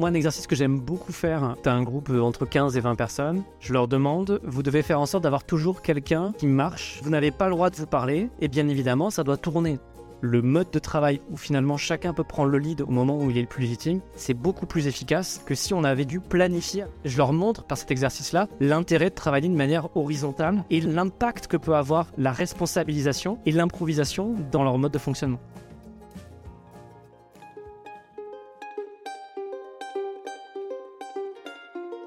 Moi, un exercice que j'aime beaucoup faire, tu as un groupe entre 15 et 20 personnes, je leur demande, vous devez faire en sorte d'avoir toujours quelqu'un qui marche, vous n'avez pas le droit de vous parler, et bien évidemment, ça doit tourner. Le mode de travail où finalement chacun peut prendre le lead au moment où il est le plus légitime, c'est beaucoup plus efficace que si on avait dû planifier. Je leur montre par cet exercice-là l'intérêt de travailler de manière horizontale et l'impact que peut avoir la responsabilisation et l'improvisation dans leur mode de fonctionnement.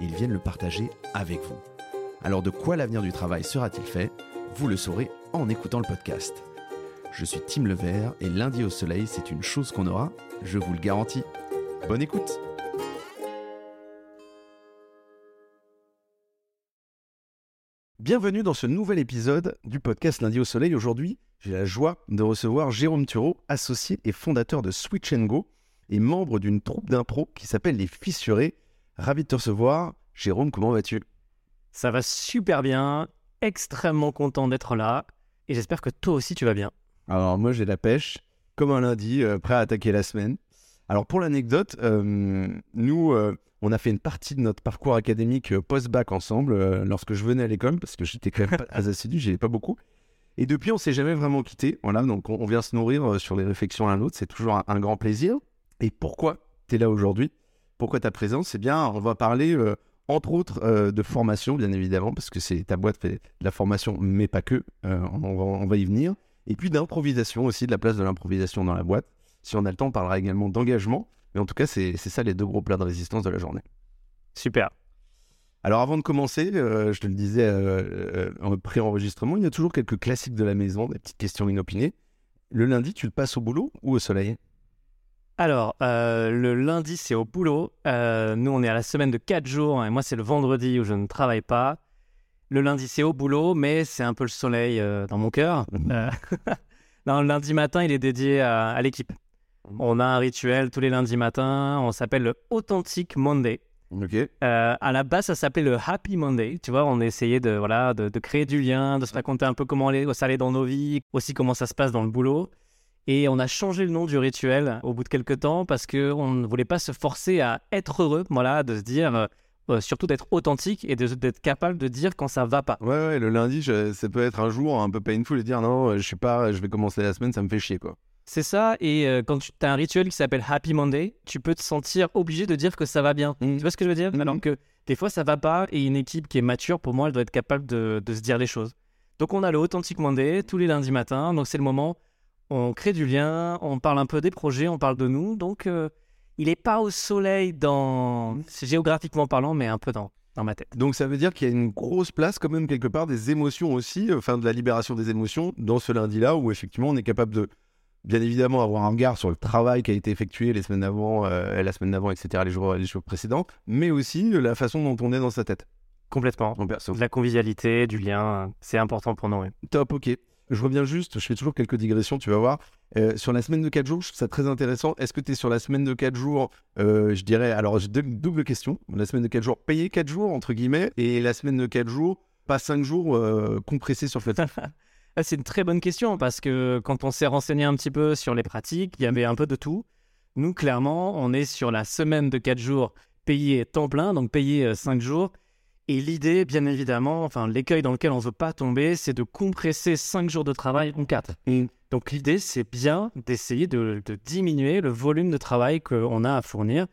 et ils viennent le partager avec vous. Alors de quoi l'avenir du travail sera-t-il fait? Vous le saurez en écoutant le podcast. Je suis Tim Levert et lundi au soleil, c'est une chose qu'on aura, je vous le garantis. Bonne écoute Bienvenue dans ce nouvel épisode du podcast Lundi au Soleil. Aujourd'hui, j'ai la joie de recevoir Jérôme Thureau, associé et fondateur de Switch Go et membre d'une troupe d'impro qui s'appelle Les Fissurés. Ravi de te recevoir. Jérôme, comment vas-tu? Ça va super bien, extrêmement content d'être là et j'espère que toi aussi tu vas bien. Alors moi j'ai la pêche, comme un lundi, euh, prêt à attaquer la semaine. Alors pour l'anecdote, euh, nous euh, on a fait une partie de notre parcours académique post-bac ensemble lorsque je venais à l'école, parce que j'étais quand même pas assidu, j'ai pas beaucoup. Et depuis on s'est jamais vraiment quitté. Voilà, donc on, vient se nourrir sur les réflexions l'un l'autre, c'est toujours un, grand plaisir. Et pourquoi tu es là aujourd'hui? Pourquoi ta présence? C'est bien, on va parler entre autres euh, de formation, bien évidemment, parce que c'est ta boîte fait de la formation, mais pas que. Euh, on, va, y venir. Et puis d'improvisation aussi, de la place de l'improvisation dans la boîte. Si on a le temps, on parlera également d'engagement. Mais en tout cas, c'est ça les deux gros plats de résistance de la journée. Super. Alors avant de commencer, euh, je te le disais en pré-enregistrement, il y a toujours quelques classiques de la maison, des petites questions inopinées. Le lundi, tu le passes au boulot ou au soleil? Alors, euh, le lundi, c'est au boulot. Euh, nous, on est à la semaine de 4 jours et moi, c'est le vendredi où je ne travaille pas. Le lundi, c'est au boulot, mais c'est un peu le soleil euh, dans mon cœur. Mhm. non, le lundi matin, il est dédié à, l'équipe. Mhm. On a un rituel tous les lundis matins. On s'appelle le Authentic Monday. Ok. à la base, ça s'appelait le Happy Monday. Tu vois, on essayait de, voilà, de, de créer du lien, de se raconter un peu comment ça allait dans nos vies, aussi comment ça se passe dans le boulot. Et on a changé le nom du rituel au bout de quelques temps parce qu'on ne voulait pas se forcer à être heureux, voilà, de se dire, euh, euh, surtout d'être authentique et d'être capable de dire quand ça va pas. Ouais, ouais, le lundi, ça peut être un jour un peu painful et dire non, je suis pas, je vais commencer la semaine, ça me fait chier, quoi. C'est ça, et euh, quand tu as un rituel qui s'appelle Happy Monday, tu peux te sentir obligé de dire que ça va bien. Mmh. Tu vois ce que je veux dire? Mmh. Alors que des fois ça va pas, et une équipe qui est mature, pour moi, elle doit être capable de, de se dire les choses. Donc on a le Authentic Monday tous les lundis matins, donc c'est le moment on crée du lien, on parle un peu des projets, on parle de nous. Donc, euh, il n'est pas au soleil dans géographiquement parlant, mais un peu dans, dans ma tête. Donc, ça veut dire qu'il y a une grosse place, quand même, quelque part, des émotions aussi, enfin, de la libération des émotions dans ce lundi-là, où effectivement, on est capable de, bien évidemment, avoir un regard sur le travail qui a été effectué les semaines avant, euh, la semaine d'avant, etc., les jours, les jours précédents, mais aussi la façon dont on est dans sa tête. Complètement. De la convivialité, du lien, c'est important pour nous. Top, ok. Je reviens juste, je fais toujours quelques digressions, tu vas voir. Euh, sur la semaine de 4 jours, je trouve ça très intéressant. Est-ce que tu es sur la semaine de 4 jours euh, Je dirais, alors j'ai deux doubles questions. La semaine de 4 jours payée 4 jours, entre guillemets, et la semaine de 4 jours, pas 5 jours euh, compressés sur le. Ah, c'est une très bonne question parce que quand on s'est renseigné un petit peu sur les pratiques, il y avait un peu de tout. Nous, clairement, on est sur la semaine de 4 jours payée temps plein, donc payé 5 jours. Et l'idée, bien évidemment, enfin l'écueil dans lequel on ne veut pas tomber, c'est de compresser 5 jours de travail en 4. Mm. Donc l'idée, c'est bien d'essayer de, diminuer le volume de travail qu'on a à fournir,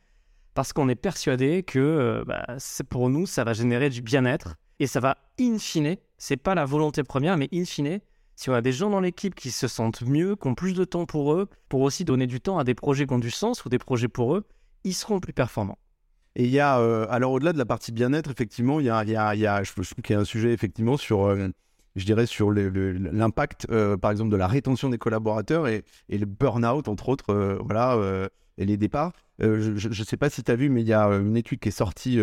parce qu'on est persuadé que euh, bah, pour nous, ça va générer du bien-être, et ça va, in fine, c'est pas la volonté première, mais in fine, si on a des gens dans l'équipe qui se sentent mieux, qui ont plus de temps pour eux, pour aussi donner du temps à des projets qui ont du sens ou des projets pour eux, ils seront plus performants. Et il y a, euh, alors au-delà de la partie bien-être, effectivement, il y a, je, trouve qu'il y a un sujet effectivement sur, euh, je dirais, sur l'impact, par exemple, de la rétention des collaborateurs et, et le burn-out, entre autres, voilà, et les départs. je ne sais pas si tu as vu, mais il y a une étude qui est sortie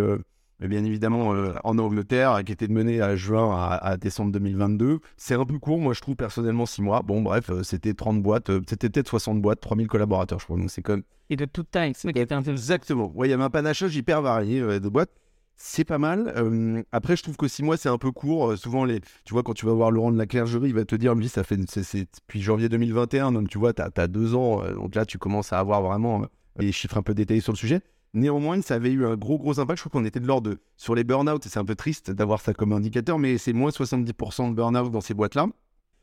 bien évidemment euh, en Angleterre, qui était menée à juin à, décembre 2022. C'est un peu court, moi je trouve personnellement 6 mois. Bon, bref, euh, c'était 30 boîtes, euh, c'était peut-être 60 boîtes, 3000 collaborateurs, je crois. Donc c'est comme. Et de toute taille, c'est Exactement. Ouais, il y avait un panachage hyper varié de boîtes. C'est pas mal. après, je trouve que 6 mois, c'est un peu court. souvent, les, tu vois, quand tu vas voir Laurent de la Clergerie, il va te dire, lui, ça fait c'est, depuis janvier 2021, donc tu vois, tu as, deux ans. donc là, tu commences à avoir vraiment les chiffres un peu détaillés sur le sujet. Néanmoins, ça avait eu un gros, gros impact. Je crois qu'on était de l'ordre de. Sur les burn-out, c'est un peu triste d'avoir ça comme indicateur, mais c'est moins 70% de burn-out dans ces boîtes-là.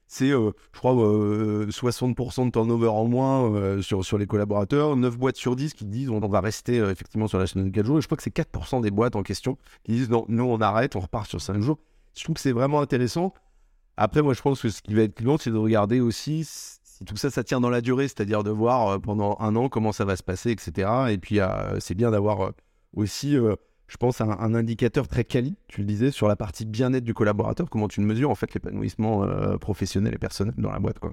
C'est, euh, je crois, 60% euh, de turnover en moins euh, sur, sur les collaborateurs. 9 boîtes sur 10 qui disent on, va rester effectivement sur la semaine de 4 jours. Et je crois que c'est 4% des boîtes en question qui disent non, nous on arrête, on repart sur 5 jours. Je trouve que c'est vraiment intéressant. Après, moi, je pense que ce qui va être clivant, c'est de regarder aussi si tout ça, ça tient dans la durée, c'est-à-dire de voir euh, pendant un an comment ça va se passer, etc. Et puis, euh, c'est bien d'avoir euh, aussi, je pense, un, indicateur très quali, tu le disais, sur la partie bien-être du collaborateur, comment tu mesures, en fait, l'épanouissement professionnel et personnel dans la boîte, quoi.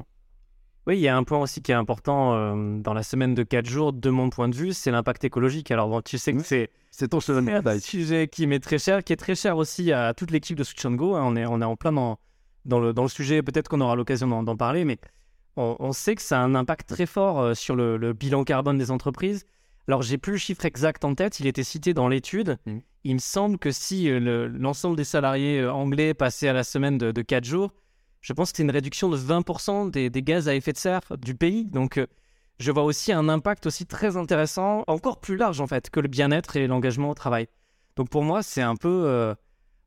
Oui, il y a un point aussi qui est important dans la semaine de 4 jours, de mon point de vue, c'est l'impact écologique. Alors, tu sais que c'est c'est ton un sujet qui m'est très cher, qui est très cher aussi à toute l'équipe de Switch Go. Hein. On, est, on est en plein dans, dans, le, dans le sujet, peut-être qu'on aura l'occasion d'en parler, mais on, sait que ça a un impact très fort euh, sur le, bilan carbone des entreprises. Alors, j'ai plus le chiffre exact en tête, il était cité dans l'étude. Mmh. Il me semble que si euh, l'ensemble des salariés euh, anglais passaient à la semaine de, 4 jours, je pense que c'est une réduction de 20% des, gaz à effet de serre du pays. Donc, je vois aussi un impact aussi très intéressant, encore plus large en fait, que le bien-être et l'engagement au travail. Donc, pour moi, c'est un peu.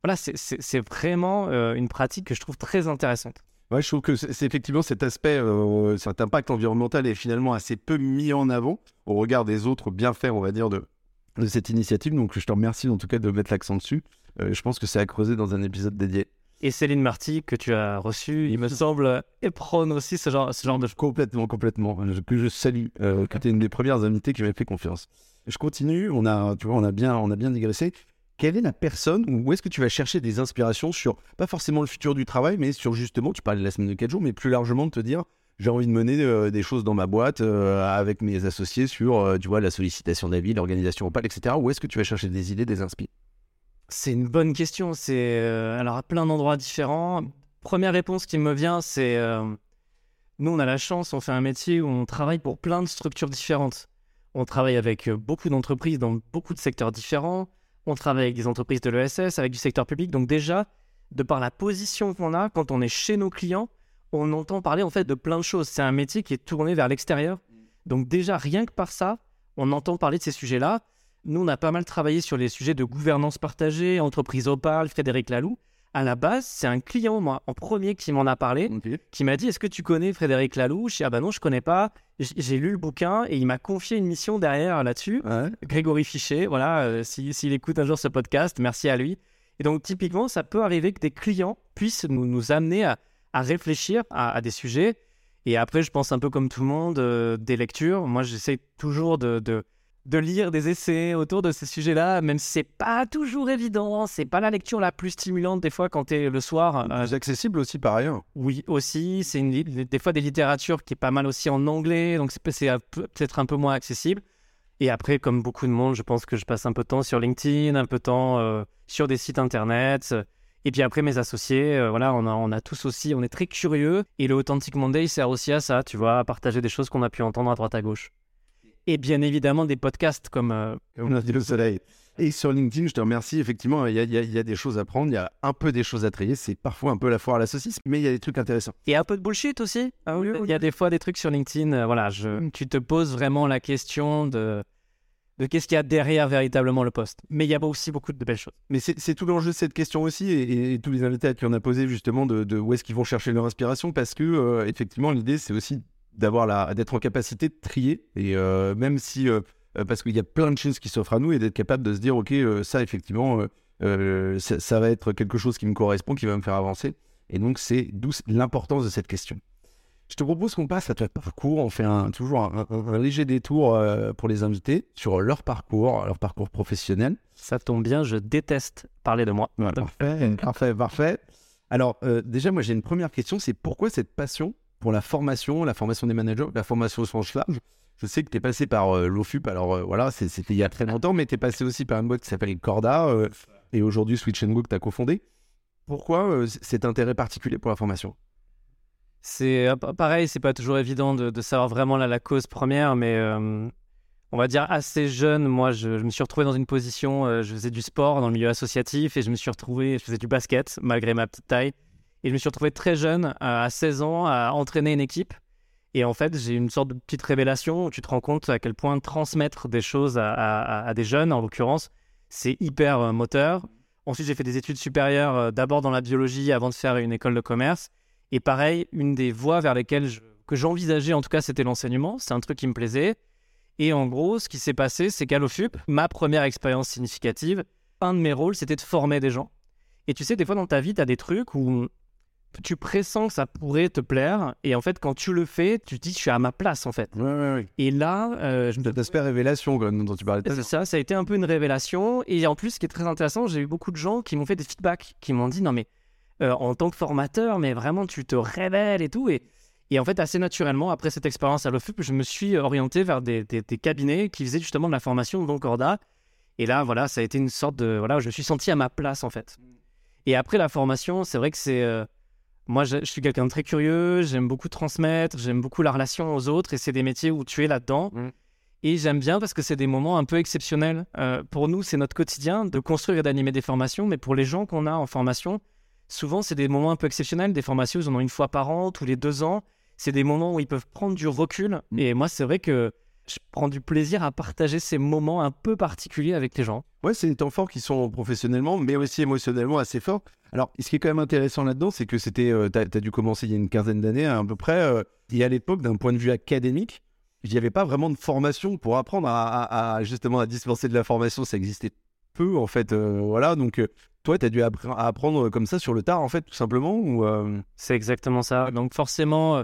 voilà, c'est vraiment une pratique que je trouve très intéressante. Ouais, je trouve que c'est effectivement cet aspect, euh, cet impact environnemental est finalement assez peu mis en avant au regard des autres bienfaits, on va dire, de, de cette initiative. Donc je te remercie en tout cas de mettre l'accent dessus. Euh, je pense que c'est à creuser dans un épisode dédié. Et Céline Marty, que tu as reçue, il me semble, éprône aussi ce genre, ce genre de... Complètement, complètement. Que je salue, euh, que tu es une des premières invitées qui m'a fait confiance. Je continue, on a, tu vois, on a bien, on a bien digressé quelle est la personne ou où est-ce que tu vas chercher des inspirations sur, pas forcément le futur du travail, mais sur justement, tu parlais de la semaine de 4 jours, mais plus largement de te dire, j'ai envie de mener euh, des choses dans ma boîte euh, avec mes associés sur, euh, tu vois, la sollicitation d'avis, l'organisation opale, etc. Où est-ce que tu vas chercher des idées, des inspirations C'est une bonne question. C'est alors à plein d'endroits différents. Première réponse qui me vient, c'est nous, on a la chance, on fait un métier où on travaille pour plein de structures différentes. On travaille avec beaucoup d'entreprises dans beaucoup de secteurs différents on travaille avec des entreprises de l'ESS, avec du secteur public. Donc déjà, de par la position qu'on a, quand on est chez nos clients, on entend parler en fait de plein de choses. C'est un métier qui est tourné vers l'extérieur. Donc déjà, rien que par ça, on entend parler de ces sujets-là. Nous, on a pas mal travaillé sur les sujets de gouvernance partagée, entreprise Opal, Frédéric Laloux à la base, c'est un client, moi, en premier, qui m'en a parlé, qui m'a dit Est-ce que tu connais Frédéric Laloux? Je dis Ah bah non, je connais pas. J'ai lu le bouquin et il m'a confié une mission derrière là-dessus. Grégory Fichet, voilà, euh, s'il écoute un jour ce podcast, merci à lui. Et donc, typiquement, ça peut arriver que des clients puissent nous, nous amener à, réfléchir à, des sujets. Et après, je pense un peu comme tout le monde, euh, des lectures. Moi, j'essaie toujours de de lire des essais autour de ces sujets-là, même si c'est pas toujours évident, c'est pas la lecture la plus stimulante des fois quand tu es le soir. Euh, plus accessible aussi par ailleurs. Oui, aussi, c'est des fois des littératures qui est pas mal aussi en anglais, donc c'est peut-être un peu moins accessible. Et après, comme beaucoup de monde, je pense que je passe un peu de temps sur LinkedIn, un peu de temps euh, sur des sites internet. Et puis après, mes associés, euh, voilà, on a, on a tous aussi, on est très curieux. Et le Authentic Monday sert aussi à ça, tu vois, à partager des choses qu'on a pu entendre à droite à gauche et bien évidemment des podcasts comme, euh, comme on dit le soleil. Et sur LinkedIn, je te remercie. Effectivement, il y, y, a des choses à prendre, il y a un peu des choses à trier. C'est parfois un peu la foire à la saucisse, mais il y a des trucs intéressants. Et un peu de bullshit aussi. Ah il y a des fois des trucs sur LinkedIn. Euh, voilà, je, mm. tu te poses vraiment la question de, de qu'est-ce qu'il y a derrière véritablement le poste. Mais il y a aussi beaucoup de belles choses. Mais c'est tout l'enjeu de cette question aussi, et, tous les invités qui en a posé justement de, de où est-ce qu'ils vont chercher leur inspiration, parce que euh, effectivement, l'idée, c'est aussi d'avoir la, d'être en capacité de trier. Et euh, même si, euh, euh, parce qu'il y a plein de choses qui s'offrent à nous et d'être capable de se dire, ok, ça effectivement, ça, va être quelque chose qui me correspond, qui va me faire avancer. Et donc c'est d'où l'importance de cette question. Je te propose qu'on passe à ton parcours. On fait un, toujours un, léger détour pour les invités sur leur parcours, leur parcours professionnel. Ça tombe bien, je déteste parler de moi. parfait, parfait, parfait. Alors, déjà, moi, j'ai une première question c'est pourquoi cette passion pour la formation, la formation des managers, la formation au sens large. Je sais que tu es passé par euh, l'OFUP, alors euh, voilà, c'était il y a très longtemps, mais tu es passé aussi par une boîte qui s'appelle Corda euh, et aujourd'hui Switch Go que tu as cofondé. Pourquoi cet intérêt particulier pour la formation? C'est pa- pareil, c'est pas toujours évident de, savoir vraiment la, cause première, mais on va dire assez jeune, moi je, je me suis retrouvé dans une position, je faisais du sport dans le milieu associatif et je me suis retrouvé, je faisais du basket malgré ma petite taille, et je me suis retrouvé très jeune, euh, à 16 ans, à entraîner une équipe. Et en fait, j'ai une sorte de petite révélation où tu te rends compte à quel point transmettre des choses à, des jeunes, en l'occurrence, c'est hyper euh, moteur. Ensuite, j'ai fait des études supérieures, euh, d'abord dans la biologie avant de faire une école de commerce. Et pareil, une des voies vers lesquelles que j'envisageais, en tout cas, c'était l'enseignement. C'est un truc qui me plaisait. Et en gros, ce qui s'est passé, c'est qu'à l'OFUP, ma première expérience significative, un de mes rôles, c'était de former des gens. Et tu sais, des fois dans ta vie, tu as des trucs où tu pressens que ça pourrait te plaire. Et en fait, quand tu le fais, tu te dis, je suis à ma place, en fait. Ouais, ouais, ouais. Et là, euh, je me Cet aspect révélation quand même, dont tu parlais c'est ça, ça a été un peu une révélation. Et en plus, ce qui est très intéressant, j'ai eu beaucoup de gens qui m'ont fait des feedbacks, qui m'ont dit non mais euh, en tant que formateur, mais vraiment tu te révèles et tout. Et, et en fait, assez naturellement, après cette expérience à l'OFUP, je me suis orienté vers des, des- des cabinets qui faisaient justement de la formation dans Corda. Et là, voilà, ça a été une sorte de voilà, je me suis senti à ma place en fait. Et après la formation, c'est vrai que c'est euh, moi, je, je suis quelqu'un de très curieux, j'aime beaucoup transmettre, j'aime beaucoup la relation aux autres, et c'est des métiers où tu es là-dedans. Mm. Et j'aime bien parce que c'est des moments un peu exceptionnels. Euh, pour nous, c'est notre quotidien de construire et d'animer des formations, mais pour les gens qu'on a en formation, souvent, c'est des moments un peu exceptionnels. Des formations, ils en ont une fois par an, tous les deux ans. C'est des moments où ils peuvent prendre du recul. Mm. Et moi, c'est vrai que je prends du plaisir à partager ces moments un peu particuliers avec les gens. Ouais, c'est des temps forts qui sont professionnellement, mais aussi émotionnellement assez forts. Alors, ce qui est quand même intéressant là-dedans, c'est que c'était, euh, t'as, t'as dû commencer il y a une quinzaine d'années à peu près, euh, et à l'époque, d'un point de vue académique, il n'y avait pas vraiment de formation pour apprendre à, à- à, justement à dispenser de la formation. Ça existait peu en fait, euh, voilà. Donc, euh, toi, tu as dû appre- apprendre comme ça sur le tard en fait, tout simplement. Ou euh, C'est exactement ça. Donc forcément, euh,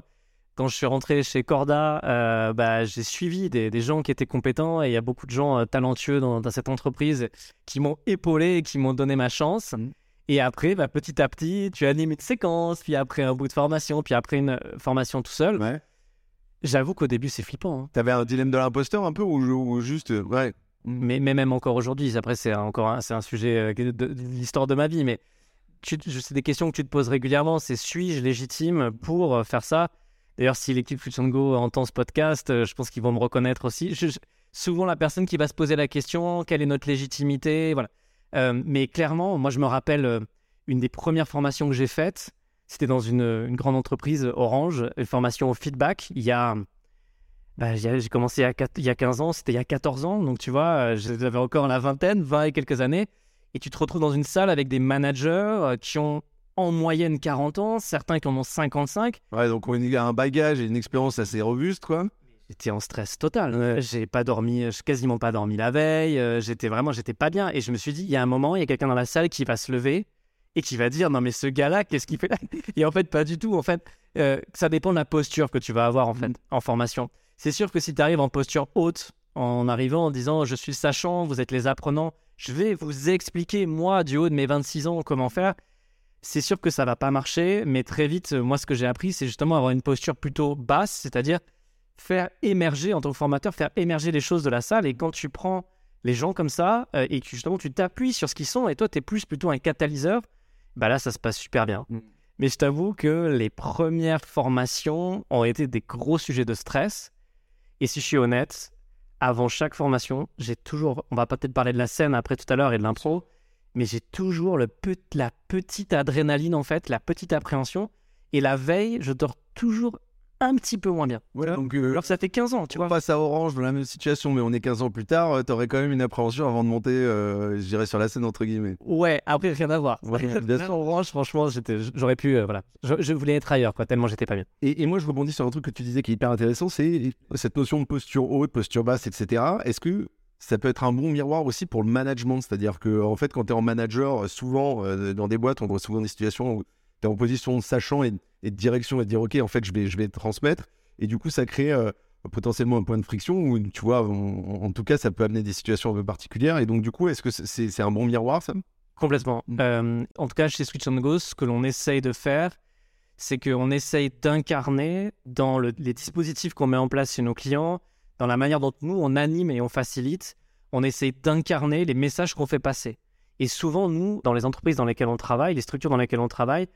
quand je suis rentré chez Corda, euh, bah, j'ai suivi des, des gens qui étaient compétents et il y a beaucoup de gens euh, talentueux dans, dans cette entreprise qui m'ont épaulé et qui m'ont donné ma chance. Mhm. Et après, bah, petit à petit, tu animes une séquence, puis après un bout de formation, puis après une euh, formation tout seul. ouais. J'avoue qu'au début, c'est flippant. hein. T'avais un dilemme de l'imposteur un peu ou, ou juste, ouais. Mais, mais même encore aujourd'hui, après, c'est encore un, un sujet de, de- de l'histoire de ma vie, mais c'est des questions que tu te poses régulièrement. C'est suis-je légitime pour faire ça? D'ailleurs, si l'équipe Fusion Go entend ce podcast, euh, je pense qu'ils vont me reconnaître aussi. Souvent, la personne qui va se poser la question, quelle est notre légitimité Voilà. Euh, mais clairement, moi, je me rappelle euh, une des premières formations que j'ai faites. C'était dans une, grande entreprise Orange, une formation au feedback. Il y a bah, j'ai commencé il y, a quat- il y a 15 ans, c'était il y a 14 ans, donc tu vois, j'avais encore la vingtaine, 20 et quelques années, et tu te retrouves dans une salle avec des managers qui ont en moyenne 40 ans, certains qui en ont 55. Ouais, donc on a un bagage et une expérience assez robuste, quoi. J'étais en stress total. Euh, J'ai pas dormi, j'ai quasiment pas dormi la veille. euh, J'étais vraiment, j'étais pas bien. Et je me suis dit, il y a un moment, il y a quelqu'un dans la salle qui va se lever et qui va dire, non mais ce gars-là, qu'est-ce qu'il fait là? Et en fait, pas du tout. En fait, euh, ça dépend de la posture que tu vas avoir en fait en formation. C'est sûr que si tu arrives en posture haute, en arrivant en disant, je suis sachant, vous êtes les apprenants, je vais vous expliquer moi du haut de mes 26 ans comment faire. C'est sûr que ça va pas marcher, mais très vite, euh, moi, ce que j'ai appris, c'est justement avoir une posture plutôt basse, c'est-à-dire faire émerger, en tant que formateur, faire émerger les choses de la salle. Et quand tu prends les gens comme ça, euh, et que justement tu t'appuies sur ce qu'ils sont, et toi, tu es plus plutôt un catalyseur, bah là, ça se passe super bien. Mm. Mais je t'avoue que les premières formations ont été des gros sujets de stress. Et si je suis honnête, avant chaque formation, j'ai toujours, on va peut-être parler de la scène après tout à l'heure et de l'impro, mais j'ai toujours le la petite adrénaline en fait, la petite appréhension. Et la veille, je dors toujours un petit peu moins bien. Voilà, donc euh, Alors que ça fait 15 ans, tu vois. face à Orange dans la même situation, mais on est 15 ans plus tard, euh, t'aurais quand même une appréhension avant de monter, euh, je dirais, sur la scène, entre guillemets. Ouais, après rien à voir. Ouais, bien sûr. Orange, franchement, j'aurais pu, euh, voilà, je, je voulais être ailleurs, quoi, tellement j'étais pas bien. Et, et moi, je rebondis sur un truc que tu disais qui est hyper intéressant, c'est cette notion de posture haute, posture basse, etc. Est-ce que ça peut être un bon miroir aussi pour le management C'est-à-dire que, en fait, quand tu es en manager, euh, souvent, euh, dans des boîtes, on voit souvent des situations où tu es en position de sachant et, et de direction et de dire, OK, en fait, je vais, je vais transmettre. Et du coup, ça crée euh, potentiellement un point de friction où, tu vois, en, en tout cas, ça peut amener des situations un peu particulières. Et donc, du coup, est-ce que c'est- un bon miroir, ça? Complètement. Mm. Euh, en tout cas, chez Switch and Go, ce que l'on essaye de faire, c'est qu'on essaye d'incarner dans le- les dispositifs qu'on met en place chez nos clients, dans la manière dont nous, on anime et on facilite, on essaye d'incarner les messages qu'on fait passer. Et souvent, nous, dans les entreprises dans lesquelles on travaille, les structures dans lesquelles on travaille,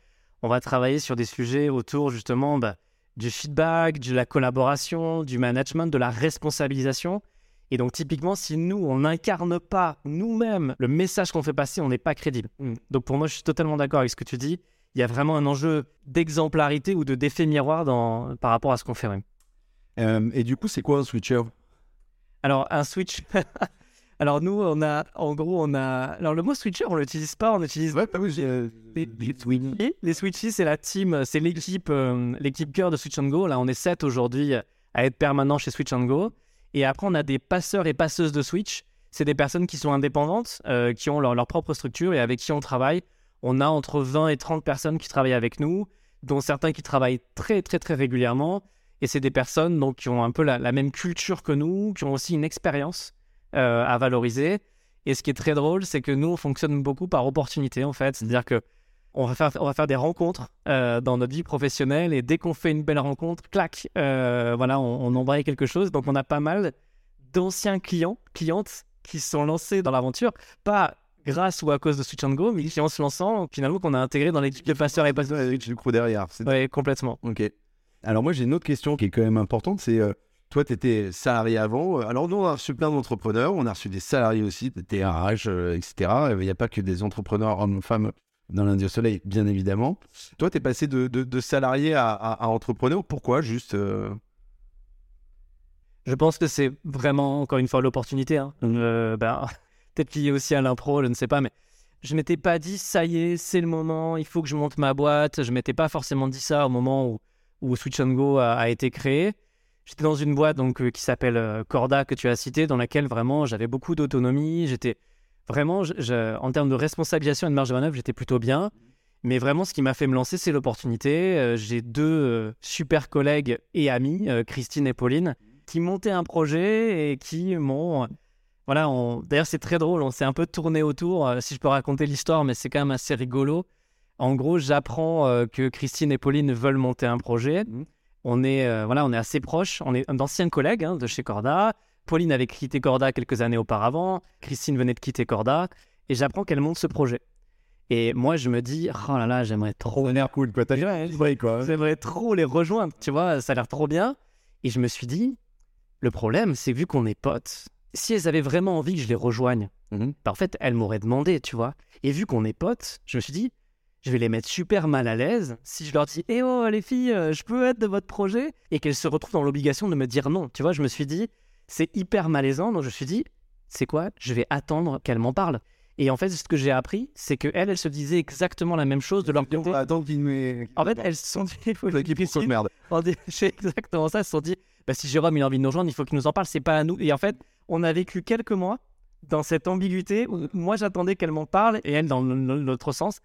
on va travailler sur des sujets autour justement bah, du feedback, de la collaboration, du management, de la responsabilisation. Et donc, typiquement, si nous, on n'incarne pas nous-mêmes le message qu'on fait passer, on n'est pas crédible. Mm. Donc, pour moi, je suis totalement d'accord avec ce que tu dis. Il y a vraiment un enjeu d'exemplarité ou de d'effet miroir par rapport à ce qu'on fait. Euh, et du coup, c'est quoi un switcher? Alors, un switch. Alors, nous, on a, en gros, on a. Alors, le mot switcher, on l'utilise pas, on utilise. Ouais, pas oui, euh, Les- les. Et Les Switchies, c'est la team, c'est l'équipe, euh, l'équipe cœur de Switch and Go. Là, on est sept aujourd'hui à être permanents chez Switch and Go. Et après, on a des passeurs et passeuses de Switch. C'est des personnes qui sont indépendantes, euh, qui ont leur, leur propre structure et avec qui on travaille. On a entre 20 et 30 personnes qui travaillent avec nous, dont certains qui travaillent très, très, très régulièrement. Et c'est des personnes donc, qui ont un peu la, la même culture que nous, qui ont aussi une expérience euh, à valoriser. Et ce qui est très drôle, c'est que nous, on fonctionne beaucoup par opportunité, en fait. C'est-à-dire que on va faire, on va faire des rencontres euh, dans notre vie professionnelle et dès qu'on fait une belle rencontre, clac, euh, voilà, on, on embraye quelque chose. Donc on a pas mal d'anciens clients, clientes qui sont lancés dans l'aventure, pas grâce ou à cause de Switch and Go, mais qui en se lançant, finalement, qu'on a intégré dans l'équipe de passeurs et passeurs. Le crew derrière. Oui, complètement. Ok. Alors moi j'ai une autre question qui est quand même importante, c'est euh, toi tu étais salarié avant, Euh, alors nous on a reçu plein d'entrepreneurs, on a reçu des salariés aussi, des RH, euh, etc. Il n'y a pas que des entrepreneurs hommes femmes dans l'Indie au Soleil, bien évidemment. Toi tu es passé de, salarié à, entrepreneur, pourquoi juste Je pense que c'est vraiment, encore une fois, l'opportunité. hein. Ben, Peut-être lié aussi à l'impro, je ne sais pas, mais je m'étais pas dit, ça y est, c'est le moment, il faut que je monte ma boîte. Je m'étais pas forcément dit ça au moment où, où Switch and Go a, été créé. J'étais dans une boîte donc, euh, qui s'appelle euh, Corda, que tu as cité, dans laquelle vraiment j'avais beaucoup d'autonomie. J'étais vraiment, en termes de responsabilisation et de marge de manœuvre, j'étais plutôt bien. Mais vraiment, ce qui m'a fait me lancer, c'est l'opportunité. Euh, J'ai deux super collègues et amis, Christine et Pauline, qui montaient un projet et qui m'ont. Voilà, d'ailleurs, c'est très drôle. On s'est un peu tourné autour, si je peux raconter l'histoire, mais c'est quand même assez rigolo. En gros, j'apprends euh, que Christine et Pauline veulent monter un projet. Mhm. On est, euh, voilà, on est assez proches. On est d'anciens collègues hein, de chez Corda. Pauline avait quitté Corda quelques années auparavant. Christine venait de quitter Corda. Et j'apprends qu'elle monte ce projet. Et moi, je me dis, oh là là, j'aimerais trop. Ça a l'air cool quoi, t'as Ouais, quoi. J'aimerais trop les rejoindre, tu vois, ça a l'air trop bien. Et je me suis dit, le problème, c'est vu qu'on est potes, si elles avaient vraiment envie que je les rejoigne, Mhm. bah, en fait, elles m'auraient demandé, tu vois. Et vu qu'on est potes, je me suis dit, je vais les mettre super mal à l'aise si je leur dis, eh oh les filles, euh, je peux être de votre projet, et qu'elles se retrouvent dans l'obligation de me dire non. Tu vois, je me suis dit, c'est hyper malaisant, donc je me suis dit, c'est quoi? Je vais attendre qu'elles m'en parlent. Et en fait, ce que j'ai appris, c'est que elles, elles se disaient exactement la même chose de leur côté. Attends qu'il nous En fait, elles se sont dit, il faut merde. c'est exactement ça. Elles se sont dit, bah, si Jérôme il a envie de nous rejoindre, il faut qu'il nous en parle. C'est pas à nous. Et en fait, on a vécu quelques mois dans cette ambiguïté où moi j'attendais qu'elle m'en parle et elle dans l'autre sens.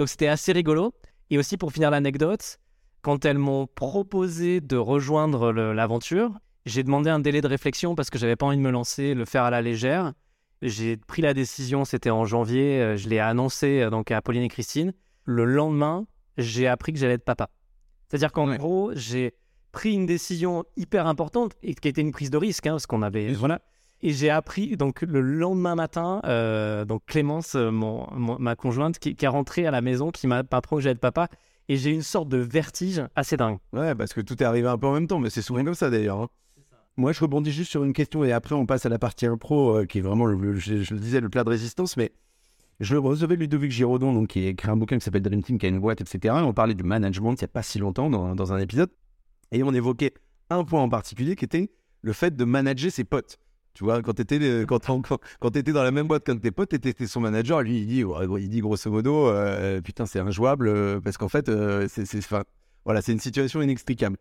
Donc c'était assez rigolo. Et aussi pour finir l'anecdote, quand elles m'ont proposé de rejoindre l'aventure, j'ai demandé un délai de réflexion parce que j'avais pas envie de me lancer, le faire à la légère. J'ai pris la décision, c'était en janvier, euh, je l'ai annoncé euh, donc à Pauline et Christine. Le lendemain, j'ai appris que j'allais être papa. C'est-à-dire qu'en Ouais. gros, j'ai pris une décision hyper importante et qui était une prise de risque, hein, parce qu'on avait voilà. Et j'ai appris donc le lendemain matin, euh, donc Clémence, euh, mon, mon- ma conjointe, qui, qui est rentrée à la maison, qui m'a appris que j'allais être papa, et j'ai eu une sorte de vertige assez dingue. Ouais, parce que tout est arrivé un peu en même temps, mais c'est souvent comme ça d'ailleurs. hein. Moi, je rebondis juste sur une question et après on passe à la partie impro, euh, qui est vraiment, le, le- je, je le disais, le plat de résistance. Mais je recevais Ludovic Giraudon, donc, qui a écrit un bouquin qui s'appelle Dream Team, qui a une boîte, etc. Et on parlait du management il n'y a pas si longtemps dans, dans un épisode. Et on évoquait un point en particulier qui était le fait de manager ses potes. Tu vois, quand tu étais, quand, dans la même boîte qu'un de tes potes, tu étais son manager, lui, il dit, il dit grosso modo, euh, putain, c'est injouable, euh, parce qu'en fait, euh, c'est, voilà, une situation inextricable.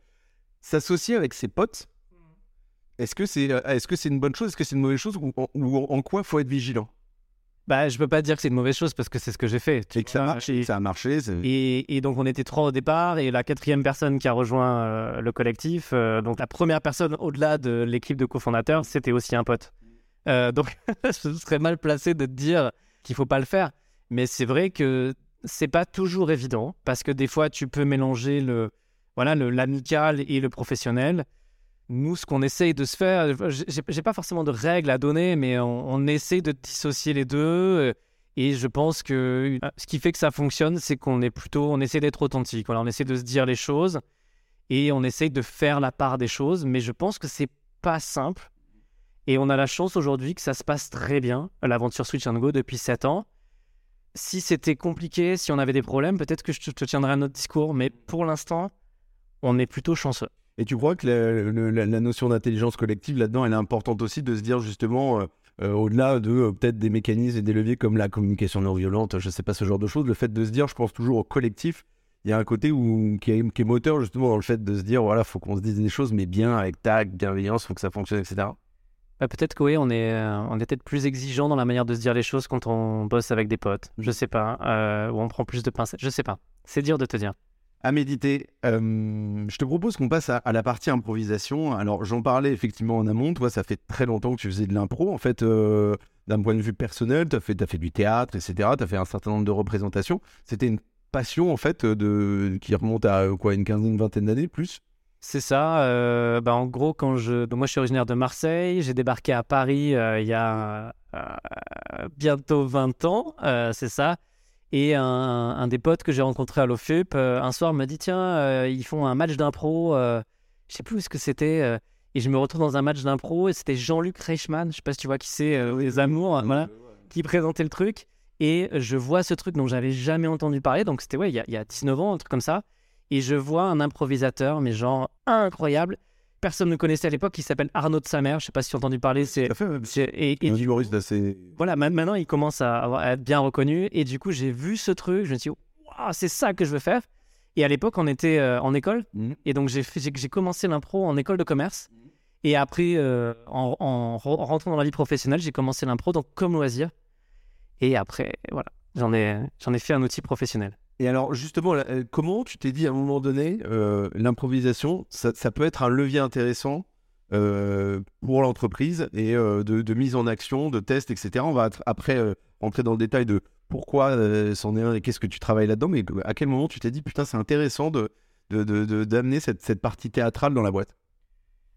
S'associer avec ses potes, est-ce que c'est que c'est une bonne chose, est-ce que c'est une mauvaise chose, ou, ou en quoi faut être vigilant? Bah, je peux pas dire que c'est une mauvaise chose parce que c'est ce que j'ai fait. Et que ça vois. marche, Et- ça a marché. Et, et donc on était trois au départ et la quatrième personne qui a rejoint euh, le collectif, euh, donc la première personne au-delà de l'équipe de cofondateurs, c'était aussi un pote. Euh, donc ce serait mal placé de te dire qu'il faut pas le faire. Mais c'est vrai que c'est pas toujours évident parce que des fois, tu peux mélanger le voilà l'amical et le professionnel. Nous, ce qu'on essaye de se faire, j'ai pas forcément de règles à donner, mais on, on essaie de dissocier les deux. Et je pense que ce qui fait que ça fonctionne, c'est qu'on est plutôt, on essaie d'être authentique. On essaie de se dire les choses et on essaie de faire la part des choses. Mais je pense que c'est pas simple. Et on a la chance aujourd'hui que ça se passe très bien, l'aventure Switch and Go depuis 7 ans. Si c'était compliqué, si on avait des problèmes, peut-être que je te tiendrais un autre discours. Mais pour l'instant, on est plutôt chanceux. Et tu crois que la, notion d'intelligence collective là-dedans, elle est importante aussi de se dire justement, euh, euh, au-delà de euh, peut-être des mécanismes et des leviers comme la communication non violente, je ne sais pas ce genre de choses, le fait de se dire, je pense toujours au collectif, il y a un côté où, qui, est, moteur justement dans le fait de se dire, voilà, faut qu'on se dise des choses, mais bien, avec tact, bienveillance, faut que ça fonctionne, etc. Bah, peut-être que oui, on est, euh, on est peut-être plus exigeant dans la manière de se dire les choses quand on bosse avec des potes. Je sais pas. ou on prend plus de pincettes. Je sais pas. C'est dur de te dire à méditer. Euh, je te propose qu'on passe à, la partie improvisation. Alors, j'en parlais effectivement en amont. Toi, ça fait très longtemps que tu faisais de l'impro. En fait, euh, d'un point de vue personnel, tu as fait, as fait du théâtre, etc. Tu as fait un certain nombre de représentations. C'était une passion, en fait, qui remonte à quoi, une quinzaine, vingtaine d'années, plus? C'est ça. Euh, bah, en gros, quand je, moi, je suis originaire de Marseille. J'ai débarqué à Paris il y a bientôt 20 ans. c'est ça. Et un, des potes que j'ai rencontré à l'OFUP, euh, un soir, m'a dit Tiens, euh, ils font un match d'impro. Euh, je sais plus où ce que c'était. et je me retrouve dans un match d'impro. Et c'était Jean-Luc Reichmann. Je sais pas si tu vois qui c'est, Les Amours, voilà, qui présentait le truc. Et je vois ce truc dont j'avais jamais entendu parler. Donc c'était, ouais, il y, y a 19 ans, un truc comme ça. Et je vois un improvisateur, mais genre incroyable, personne ne connaissait à l'époque, qui s'appelle Arnaud de Samer. Je sais pas si tu as entendu parler. C'est et, et, un humoriste assez. Voilà, maintenant il commence à, être bien reconnu. Et du coup, j'ai vu ce truc, je me suis dit, c'est ça que je veux faire. Et à l'époque, on était euh, en école. Mmh. Et donc, j'ai commencé l'impro en école de commerce. Et après, euh, en, en, rentrant dans la vie professionnelle, j'ai commencé l'impro donc comme loisir. Et après, voilà, j'en ai, j'en ai fait un outil professionnel. Et alors, justement, euh, comment tu t'es dit à un moment donné, euh, l'improvisation, ça, peut être un levier intéressant euh, pour l'entreprise et de, mise en action, de tests, etc. On va après rentrer dans le détail de pourquoi c'en est un et qu'est-ce que tu travailles là-dedans, mais à quel moment tu t'es dit, putain, c'est intéressant de, d'amener cette, cette, partie théâtrale dans la boîte?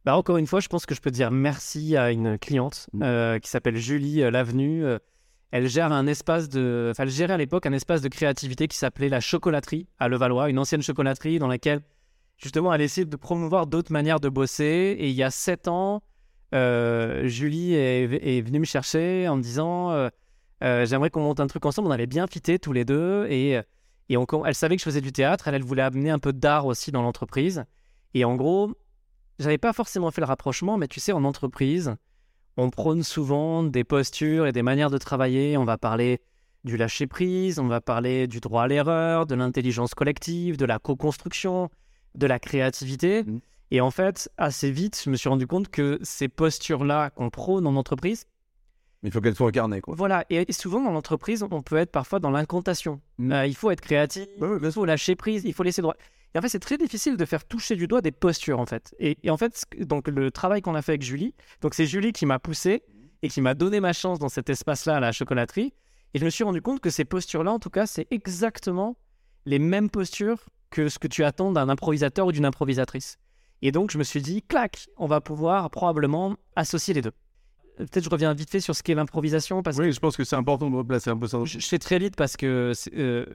Bah encore une fois, je pense que je peux dire merci à une cliente mmh. qui s'appelle Julie Lavenue elle gère un espace de, gérait à l'époque un espace de créativité qui s'appelait la chocolaterie à Levallois, une ancienne chocolaterie dans laquelle justement elle essayait de promouvoir d'autres manières de bosser. Et il y a sept ans, euh, Julie est, venue me chercher en me disant euh, euh, j'aimerais qu'on monte un truc ensemble. On avait bien fité tous les deux et, et elle savait que je faisais du théâtre. Elle, elle voulait amener un peu d'art aussi dans l'entreprise. Et en gros, j'avais pas forcément fait le rapprochement, mais tu sais, en entreprise, on prône souvent des postures et des manières de travailler. On va parler du lâcher-prise, on va parler du droit à l'erreur, de l'intelligence collective, de la co-construction, de la créativité. Mmh. Et en fait, assez vite, je me suis rendu compte que ces postures-là qu'on prône en entreprise, il faut qu'elles soient incarnées. Quoi. Voilà, et, souvent dans l'entreprise, on peut être parfois dans l'incantation. Mmh. Euh, il faut être créatif, il faut lâcher prise, il faut laisser droit. Et en fait, c'est très difficile de faire toucher du doigt des postures, en fait. Et, en fait, donc le travail qu'on a fait avec Julie, donc c'est Julie qui m'a poussé et qui m'a donné ma chance dans cet espace-là à la chocolaterie. Et je me suis rendu compte que ces postures-là, en tout cas, c'est exactement les mêmes postures que ce que tu attends d'un improvisateur ou d'une improvisatrice. Et donc, je me suis dit, clac, on va pouvoir probablement associer les deux. Peut-être je reviens vite fait sur ce qu'est l'improvisation. Parce oui, je pense que c'est important de replacer un peu ça. Je, je fais très vite parce que euh,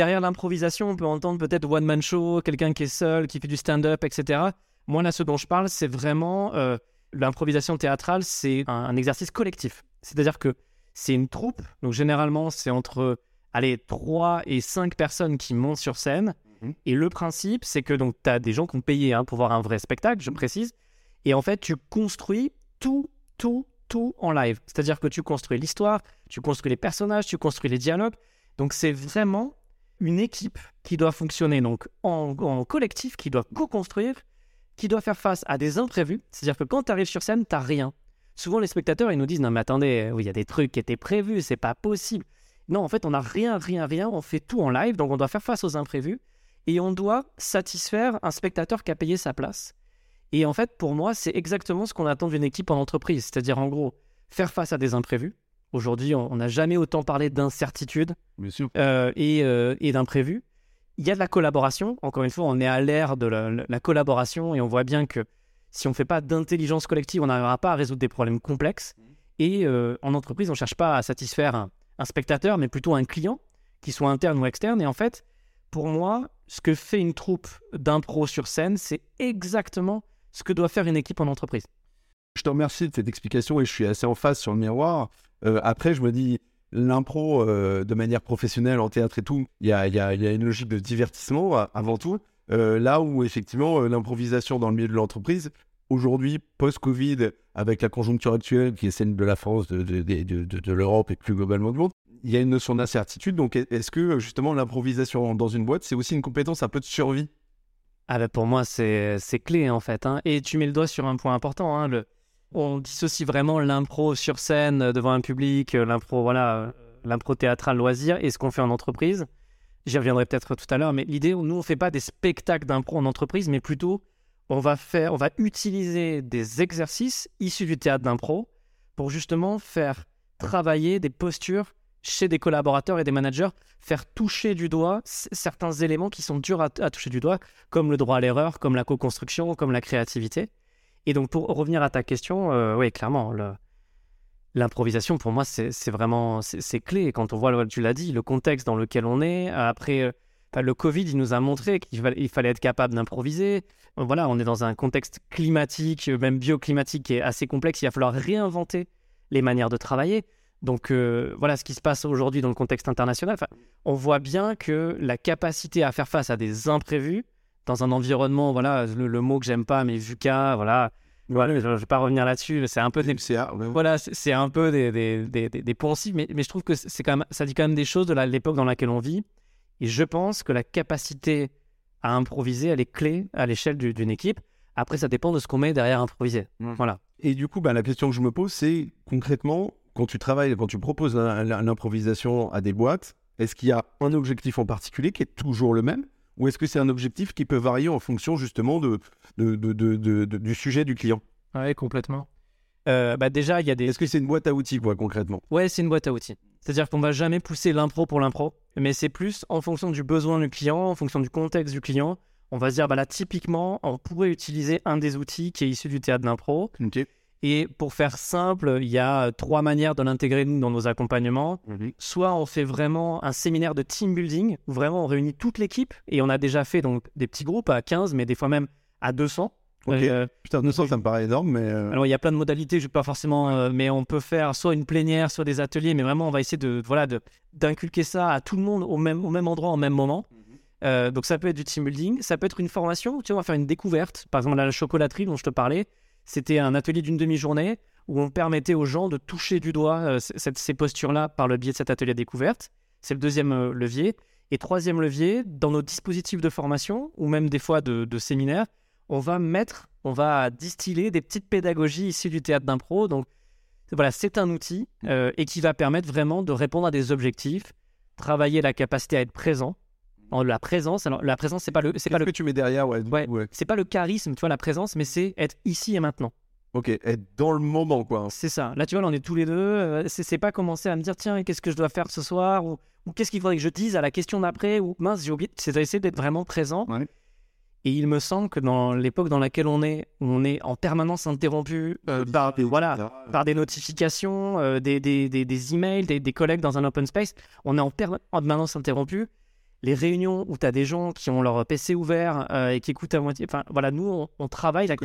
derrière l'improvisation, on peut entendre peut-être one-man show, quelqu'un qui est seul, qui fait du stand-up, etc. Moi, là, ce dont je parle, c'est vraiment euh, l'improvisation théâtrale, c'est un, exercice collectif. C'est-à-dire que c'est une troupe, donc généralement, c'est entre allez, 3 et 5 personnes qui montent sur scène. Mhm. Et le principe, c'est que tu as des gens qui ont payé hein, pour voir un vrai spectacle, je précise. Et en fait, tu construis tout, tout, tout en live. C'est-à-dire que tu construis l'histoire, tu construis les personnages, tu construis les dialogues. Donc c'est vraiment une équipe qui doit fonctionner donc en, collectif, qui doit co-construire, qui doit faire face à des imprévus. C'est-à-dire que quand tu arrives sur scène, tu rien. Souvent, les spectateurs, ils nous disent Non, mais attendez, il y a des trucs qui étaient prévus, c'est pas possible. Non, en fait, on n'a rien, rien, rien. On fait tout en live, donc on doit faire face aux imprévus et on doit satisfaire un spectateur qui a payé sa place. Et en fait, pour moi, c'est exactement ce qu'on attend d'une équipe en entreprise. C'est-à-dire, en gros, faire face à des imprévus, Aujourd'hui, on n'a jamais autant parlé d'incertitude euh, et, euh, et d'imprévu. Il y a de la collaboration. Encore une fois, on est à l'ère de la, la collaboration et on voit bien que si on ne fait pas d'intelligence collective, on n'arrivera pas à résoudre des problèmes complexes. Et euh, en entreprise, on ne cherche pas à satisfaire un, un spectateur, mais plutôt un client, qu'il soit interne ou externe. Et en fait, pour moi, ce que fait une troupe d'impro sur scène, c'est exactement ce que doit faire une équipe en entreprise. Je te remercie de cette explication et je suis assez en face sur le miroir. Euh, après, je me dis, l'impro euh, de manière professionnelle en théâtre et tout, il y a, une logique de divertissement euh, avant tout. Là où effectivement l'improvisation dans le milieu de l'entreprise, aujourd'hui, post-Covid, avec la conjoncture actuelle qui est celle de la France, de, l'Europe et plus globalement du monde, il y a une notion d'incertitude. Donc est-ce que justement l'improvisation dans une boîte, c'est aussi une compétence un peu de survie? Ah bah pour moi, c'est clé en fait. hein. Et tu mets le doigt sur un point important. hein. On dissocie vraiment l'impro sur scène euh, devant un public, euh, l'impro voilà, euh, l'impro théâtral loisir et ce qu'on fait en entreprise. J'y reviendrai peut-être tout à l'heure, mais l'idée, nous, on fait pas des spectacles d'impro en entreprise, mais plutôt, on va faire, on va utiliser des exercices issus du théâtre d'impro pour justement faire travailler des postures chez des collaborateurs et des managers, faire toucher du doigt certains éléments qui sont durs à, à toucher du doigt, comme le droit à l'erreur, comme la co-construction, comme la créativité. Et donc, pour revenir à ta question, euh, oui, clairement, l'improvisation, pour moi, c'est vraiment c'est clé. Quand on voit, tu l'as dit, le contexte dans lequel on est, après euh, le Covid, il nous a montré qu'il fallait, être capable d'improviser. Euh, Voilà, on est dans un contexte climatique, euh, même bioclimatique, qui est assez complexe. Il va falloir réinventer les manières de travailler. Donc euh, voilà ce qui se passe aujourd'hui dans le contexte international. On voit bien que la capacité à faire face à des imprévus dans un environnement, voilà, le, le mot que j'aime pas, mais VUCA, voilà, voilà je ne vais pas revenir là-dessus, c'est un peu des, MCA, ouais. voilà, c'est un peu des, des, des, des- des poncifs, mais, mais je trouve que c'est quand même, ça dit quand même des choses de l'époque dans laquelle on vit. Et je pense que la capacité à improviser, elle est clé à l'échelle du- d'une équipe. Après, ça dépend de ce qu'on met derrière improviser. Mm. Voilà. Et du coup, bah, la question que je me pose, c'est concrètement, quand tu travailles, quand tu proposes un- l'improvisation à des boîtes, est-ce qu'il y a un objectif en particulier qui est toujours le même? Ou est-ce que c'est un objectif qui peut varier en fonction justement de, de- de- de- de- de- du sujet du client? Oui, complètement. Euh, bah déjà, il y a des. Est-ce que c'est une boîte à outils, quoi, concrètement? Ouais, c'est une boîte à outils. C'est-à-dire qu'on va jamais pousser l'impro pour l'impro, mais c'est plus en fonction du besoin du client, en fonction du contexte du client. On va se dire, bah là, typiquement, on pourrait utiliser un des outils qui est issu du théâtre d'impro. Ok. Et pour faire simple, il y a trois manières de l'intégrer, nous, dans nos accompagnements. Soit on fait vraiment un séminaire de team building, où vraiment on réunit toute l'équipe, et on a déjà fait donc des petits groupes à 15, mais des fois même à 200. Ok. Euh, Putain, 900, ça me paraît énorme, mais. euh, alors il y a plein de modalités, je vais pas forcément, euh, mais on peut faire soit une plénière, soit des ateliers, mais vraiment on va essayer de voilà de d'inculquer ça à tout le monde au même au même endroit, au même moment. Euh, donc ça peut être du team building, ça peut être une formation, tu vois, on va faire une découverte. Par exemple, la chocolaterie dont je te parlais, c'était un atelier d'une demi-journée où on permettait aux gens de toucher du doigt euh, ces postures-là par le biais de cet atelier découverte. C'est le deuxième euh, levier. Et troisième levier, dans nos dispositifs de formation ou même des fois de, de séminaires, on va mettre, on va distiller des petites pédagogies issues du théâtre d'impro. Donc voilà, c'est un outil euh, et qui va permettre vraiment de répondre à des objectifs, travailler la capacité à être présent. En la présence, alors la présence, c'est pas le, c'est pas le, que tu mets derrière ouais, Ouais. c'est pas le charisme, tu vois, la présence, mais c'est être ici et maintenant. Ok, être dans le moment, quoi. C'est ça. Là, tu vois, là, on est tous les deux. euh, C'est pas commencer à me dire, tiens, qu'est-ce que je dois faire ce soir Ou, ou qu'est-ce qu'il faudrait que je dise à la question d'après Ou mince, j'ai oublié. C'est d'essayer d'être vraiment présent. Ouais. Et il me semble que dans l'époque dans laquelle on est, on est en permanence interrompu euh, par, des, voilà, par des notifications, euh, des, des, des, des emails, des, des collègues dans un open space, on est en permanence interrompu. Les réunions où tu as des gens qui ont leur PC ouvert euh, et qui écoutent à moitié. Enfin, voilà, nous, on, on travaille la je-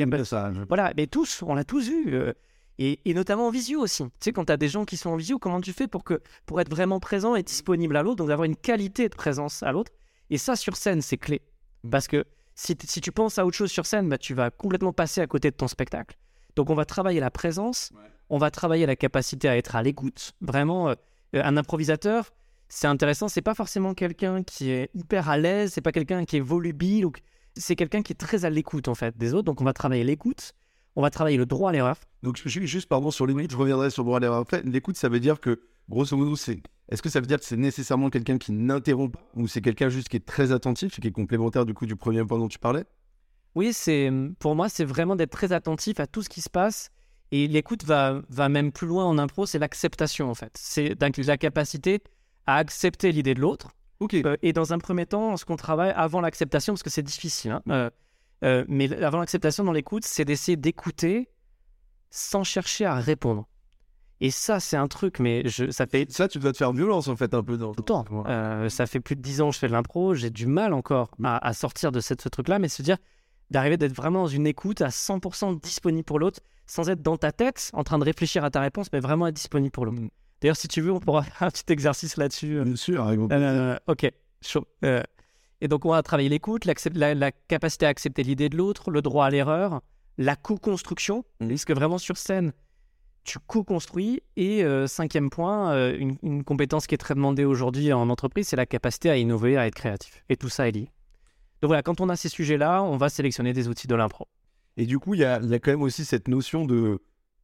voilà, mais tous, on l'a tous vu. euh, et, et notamment en visio aussi. Tu sais, quand tu as des gens qui sont en visio, comment tu fais pour, que, pour être vraiment présent et disponible à l'autre, donc d'avoir une qualité de présence à l'autre? Et ça, sur scène, c'est clé. Parce que si, tu penses à autre chose sur scène, bah, tu vas complètement passer à côté de ton spectacle. Donc on va travailler la présence, on va travailler la capacité à être à l'écoute. Vraiment, euh, un improvisateur, c'est intéressant, c'est pas forcément quelqu'un qui est hyper à l'aise, c'est pas quelqu'un qui est volubile, c'est quelqu'un qui est très à l'écoute en fait des autres. Donc on va travailler l'écoute, on va travailler le droit à l'erreur. Donc, je suis juste, pardon, sur l'écoute, je reviendrai sur le droit à l'erreur. L'écoute, ça veut dire que, grosso modo, c'est. Est-ce que ça veut dire que c'est nécessairement quelqu'un qui n'interrompt pas Ou c'est quelqu'un juste qui est très attentif et qui est complémentaire du coup du premier point dont tu parlais? Oui, c'est pour moi, c'est vraiment d'être très attentif à tout ce qui se passe Et l'écoute va, va même plus loin en impro, c'est l'acceptation en fait. C'est la capacité à accepter l'idée de l'autre. Ok. Euh, et dans un premier temps, ce qu'on travaille avant l'acceptation, parce que c'est difficile, hein, euh, euh, mais avant l'acceptation dans l'écoute, c'est d'essayer d'écouter sans chercher à répondre. Et ça, c'est un truc, mais je, ça fait Ça, tu dois te faire violence en fait un peu dans tout le temps. Euh, ça fait plus de 10 ans que je fais de l'impro. J'ai du mal encore à, à sortir de cette, ce truc-là, mais se dire d'arriver d'être vraiment dans une écoute à 100% disponible pour l'autre, sans être dans ta tête en train de réfléchir à ta réponse, mais vraiment être disponible pour l'autre. Mm. D'ailleurs, si tu veux, on pourra faire un petit exercice là-dessus. euh. Bien sûr, avec Euh, ok, chaud. Euh, et donc, on va travailler l'écoute, la, la capacité à accepter l'idée de l'autre, le droit à l'erreur, la co-construction, Mhm. parce que vraiment sur scène, tu co-construis. Et euh, cinquième point, euh, une, une compétence qui est très demandée aujourd'hui en entreprise, c'est la capacité à innover, à être créatif. Et tout ça est lié. Donc voilà, quand on a ces sujets-là, on va sélectionner des outils de l'impro. Et du coup, il y a, il y a quand même aussi cette notion de,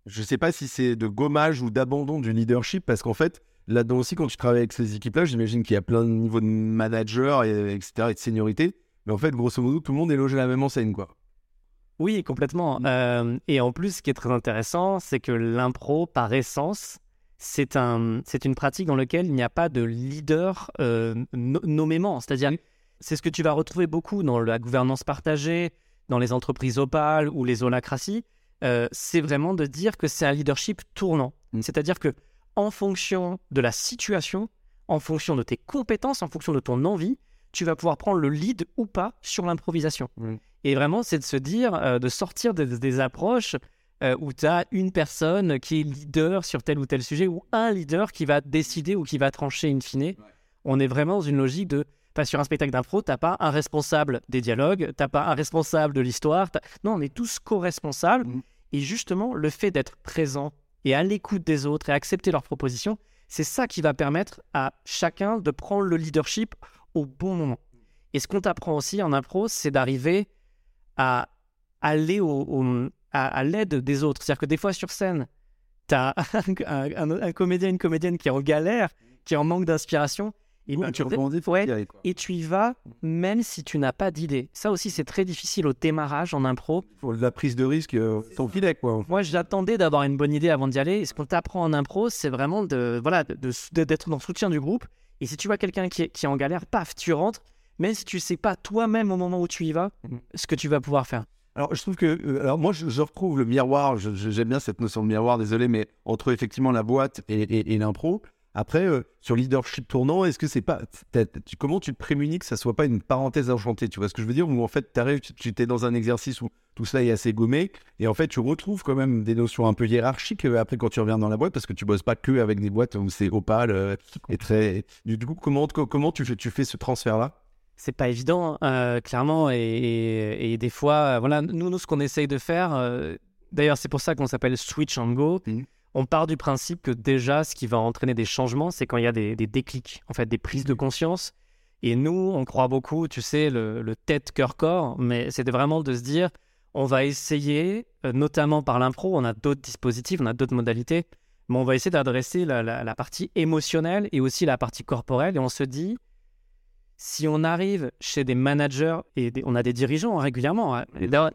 je sais pas si c'est de gommage ou d'abandon du leadership, parce qu'en fait, là-dedans aussi, quand tu travailles avec ces équipes-là, j'imagine qu'il y a plein de niveaux de manager, et, etc., et de seniorité. Mais en fait, grosso modo, tout le monde est logé à la même enseigne, quoi. Oui, complètement. Euh, et en plus, ce qui est très intéressant, c'est que l'impro, par essence, c'est un, c'est une pratique dans laquelle il n'y a pas de leader euh, no- nommément. C'est-à-dire, c'est ce que tu vas retrouver beaucoup dans la gouvernance partagée, dans les entreprises opales ou les holacraties. Euh, c'est vraiment de dire que c'est un leadership tournant. Mm. C'est-à-dire que en fonction de la situation, en fonction de tes compétences, en fonction de ton envie, tu vas pouvoir prendre le lead ou pas sur l'improvisation. Mm. Et vraiment, c'est de se dire, euh, de sortir des, des approches euh, où tu as une personne qui est leader sur tel ou tel sujet, ou un leader qui va décider ou qui va trancher in fine. On est vraiment dans une logique de. Pas sur un spectacle d'impro, t'as pas un responsable des dialogues, t'as pas un responsable de l'histoire. Non, on est tous co-responsables. Mhm. Et justement, le fait d'être présent et à l'écoute des autres et accepter leurs propositions, c'est ça qui va permettre à chacun de prendre le leadership au bon moment. Et ce qu'on t'apprend aussi en impro, c'est d'arriver à aller au, au- à, à l'aide des autres. C'est-à-dire que des fois sur scène, tu as un, un- un comédien, une comédienne qui est en galère, qui est en manque d'inspiration. Et, ben, tu rebondis, faut ouais, y aller, quoi. et tu y vas même si tu n'as pas d'idée. Ça aussi, c'est très difficile au démarrage en impro. Faut de la prise de risque euh, sans filet, quoi. Moi, j'attendais d'avoir une bonne idée avant d'y aller. Et ce qu'on t'apprend en impro, c'est vraiment de, voilà, de, de- d'être dans le soutien du groupe. Et si tu vois quelqu'un qui est, qui est en galère, paf, tu rentres. Même si tu sais pas toi-même au moment où tu y vas, Mhm. ce que tu vas pouvoir faire. Alors, je trouve que. euh, alors, moi, je, je retrouve le miroir. J'aime bien cette notion de miroir, désolé, mais entre effectivement la boîte et, et- et l'impro. Après, euh, sur leadership tournant, est-ce que c'est pas. t'as- tu- comment tu te prémunis que ça soit pas une parenthèse enchantée Tu vois ce que je veux dire Où en fait, t'arrives, tu tu es dans un exercice où tout ça est assez gommé. Et en fait, tu retrouves quand même des notions un peu hiérarchiques euh, après quand tu reviens dans la boîte, parce que tu bosses pas que avec des boîtes où c'est opale euh, et très. Du coup, comment, comment tu, fais, tu fais ce transfert-là? C'est pas évident, euh, clairement. Et, et- et des fois, voilà, nous, nous ce qu'on essaye de faire, d'ailleurs, c'est pour ça qu'on s'appelle Switch and Go. Mhm. On part du principe que déjà, ce qui va entraîner des changements, c'est quand il y a des, des déclics, en fait, des prises de conscience. Et nous, on croit beaucoup, tu sais, le, le tête, cœur, corps, mais c'était vraiment de se dire, on va essayer, euh, notamment par l'impro, on a d'autres dispositifs, on a d'autres modalités, mais on va essayer d'adresser la, la- la partie émotionnelle et aussi la partie corporelle. Et on se dit, si on arrive chez des managers et des- on a des dirigeants régulièrement, hein,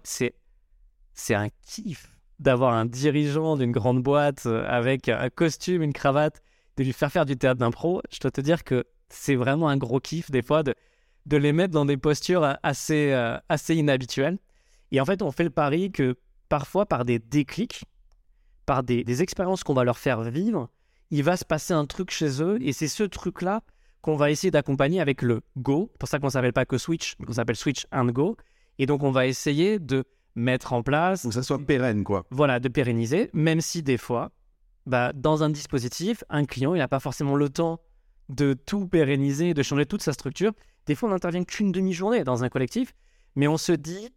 c'est un kiff d'avoir un dirigeant d'une grande boîte euh, avec un costume, une cravate, de lui faire faire du théâtre d'impro. Je dois te dire que c'est vraiment un gros kiff des fois de, de les mettre dans des postures euh, assez, euh, assez inhabituelles. Et en fait, on fait le pari que parfois, par des déclics, par des, des expériences qu'on va leur faire vivre, il va se passer un truc chez eux et c'est ce truc-là qu'on va essayer d'accompagner avec le Go. C'est pour ça qu'on ne s'appelle pas que Switch, on s'appelle Switch and Go. Et donc, on va essayer de mettre en place, Faut que ça soit pérenne, quoi. voilà, de pérenniser, même si des fois, bah, dans un dispositif, un client, il n'a pas forcément le temps de tout pérenniser, de changer toute sa structure. Des fois, on n'intervient qu'une demi-journée dans un collectif, mais on se dit,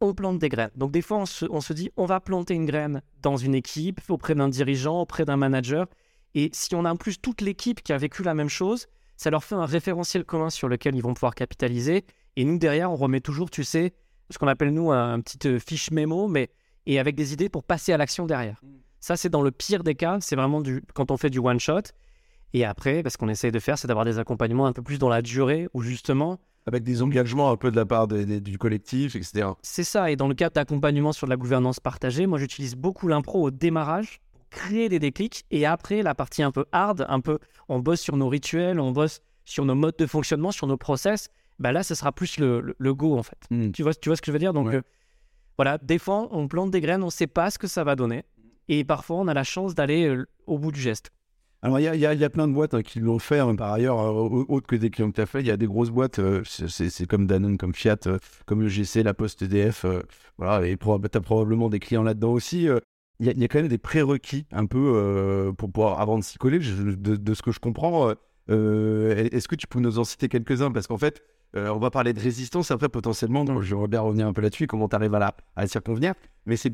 on plante des graines. Donc, des fois, on se, on se dit, on va planter une graine dans une équipe, auprès d'un dirigeant, auprès d'un manager. Et si on a en plus toute l'équipe qui a vécu la même chose, ça leur fait un référentiel commun sur lequel ils vont pouvoir capitaliser. Et nous, derrière, on remet toujours, tu sais, ce qu'on appelle, nous, un, un petit euh, fiche mémo, mais et avec des idées pour passer à l'action derrière. Ça, c'est dans le pire des cas, c'est vraiment du, quand on fait du one-shot. Et après, parce qu'on essaye de faire, c'est d'avoir des accompagnements un peu plus dans la durée, où justement, Avec des engagements un peu de la part du collectif, etc. C'est ça. Et dans le cadre d'accompagnement sur de la gouvernance partagée, moi, j'utilise beaucoup l'impro au démarrage pour créer des déclics. Et après, la partie un peu hard, un peu, on bosse sur nos rituels, on bosse sur nos modes de fonctionnement, sur nos process. Bah là, ce sera plus le, le- le go, en fait. Tu vois, tu vois ce que je veux dire? Donc, Ouais. euh, voilà, des fois, on plante des graines, on ne sait pas ce que ça va donner. Et parfois, on a la chance d'aller euh, au bout du geste. Alors, il y y y a plein de boîtes hein, qui l'ont fait, hein, par ailleurs, euh, au- autre que des clients que tu as fait. Il y a des grosses boîtes, euh, c'est- comme Danone, comme Fiat, euh, comme le GC, la Poste EDF. euh, voilà, et tu as probablement des clients là-dedans aussi. Il y, a- il y a quand même des prérequis un peu pour pouvoir, avant de s'y coller, je- de, de ce que je comprends. Est-ce que tu peux nous en citer quelques-uns? Parce qu'en fait, euh, on va parler de résistance après potentiellement. donc je bien revenir un peu là-dessus, comment tu arrives à la, à la circonvenir. Mais c'est-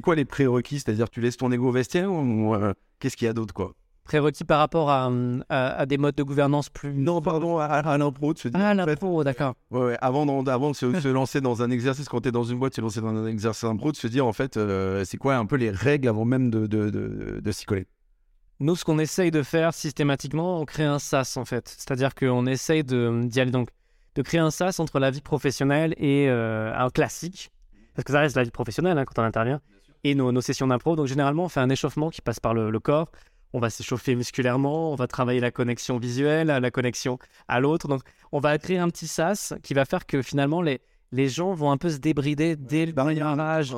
quoi les prérequis? C'est-à-dire, tu laisses ton ego au vestiaire ou euh, qu'est-ce qu'il y a d'autre quoi? Prérequis par rapport à, à- à des modes de gouvernance plus. Non, pardon, à, à l'impro, de dire. Ah, en la fait, pro, d'accord. ouais, ouais, avant, d'en- avant de se, se lancer dans un exercice, quand tu es dans une boîte, se lancer dans un exercice impro, de se dire en fait, euh, c'est quoi un peu les règles avant même de, de, de, de s'y coller? Nous, ce qu'on essaye de faire systématiquement, on crée un sas en fait. C'est-à-dire qu'on essaye de, d'y aller donc, de créer un sas entre la vie professionnelle et euh, un classique. Parce que ça reste la vie professionnelle hein, quand on intervient. Et nos, nos sessions d'impro. Donc généralement, on fait un échauffement qui passe par le, le corps. On va s'échauffer musculairement, on va travailler la connexion visuelle, la connexion à l'autre. Donc on va créer un petit sas qui va faire que finalement les, les gens vont un peu se débrider dès le démarrage.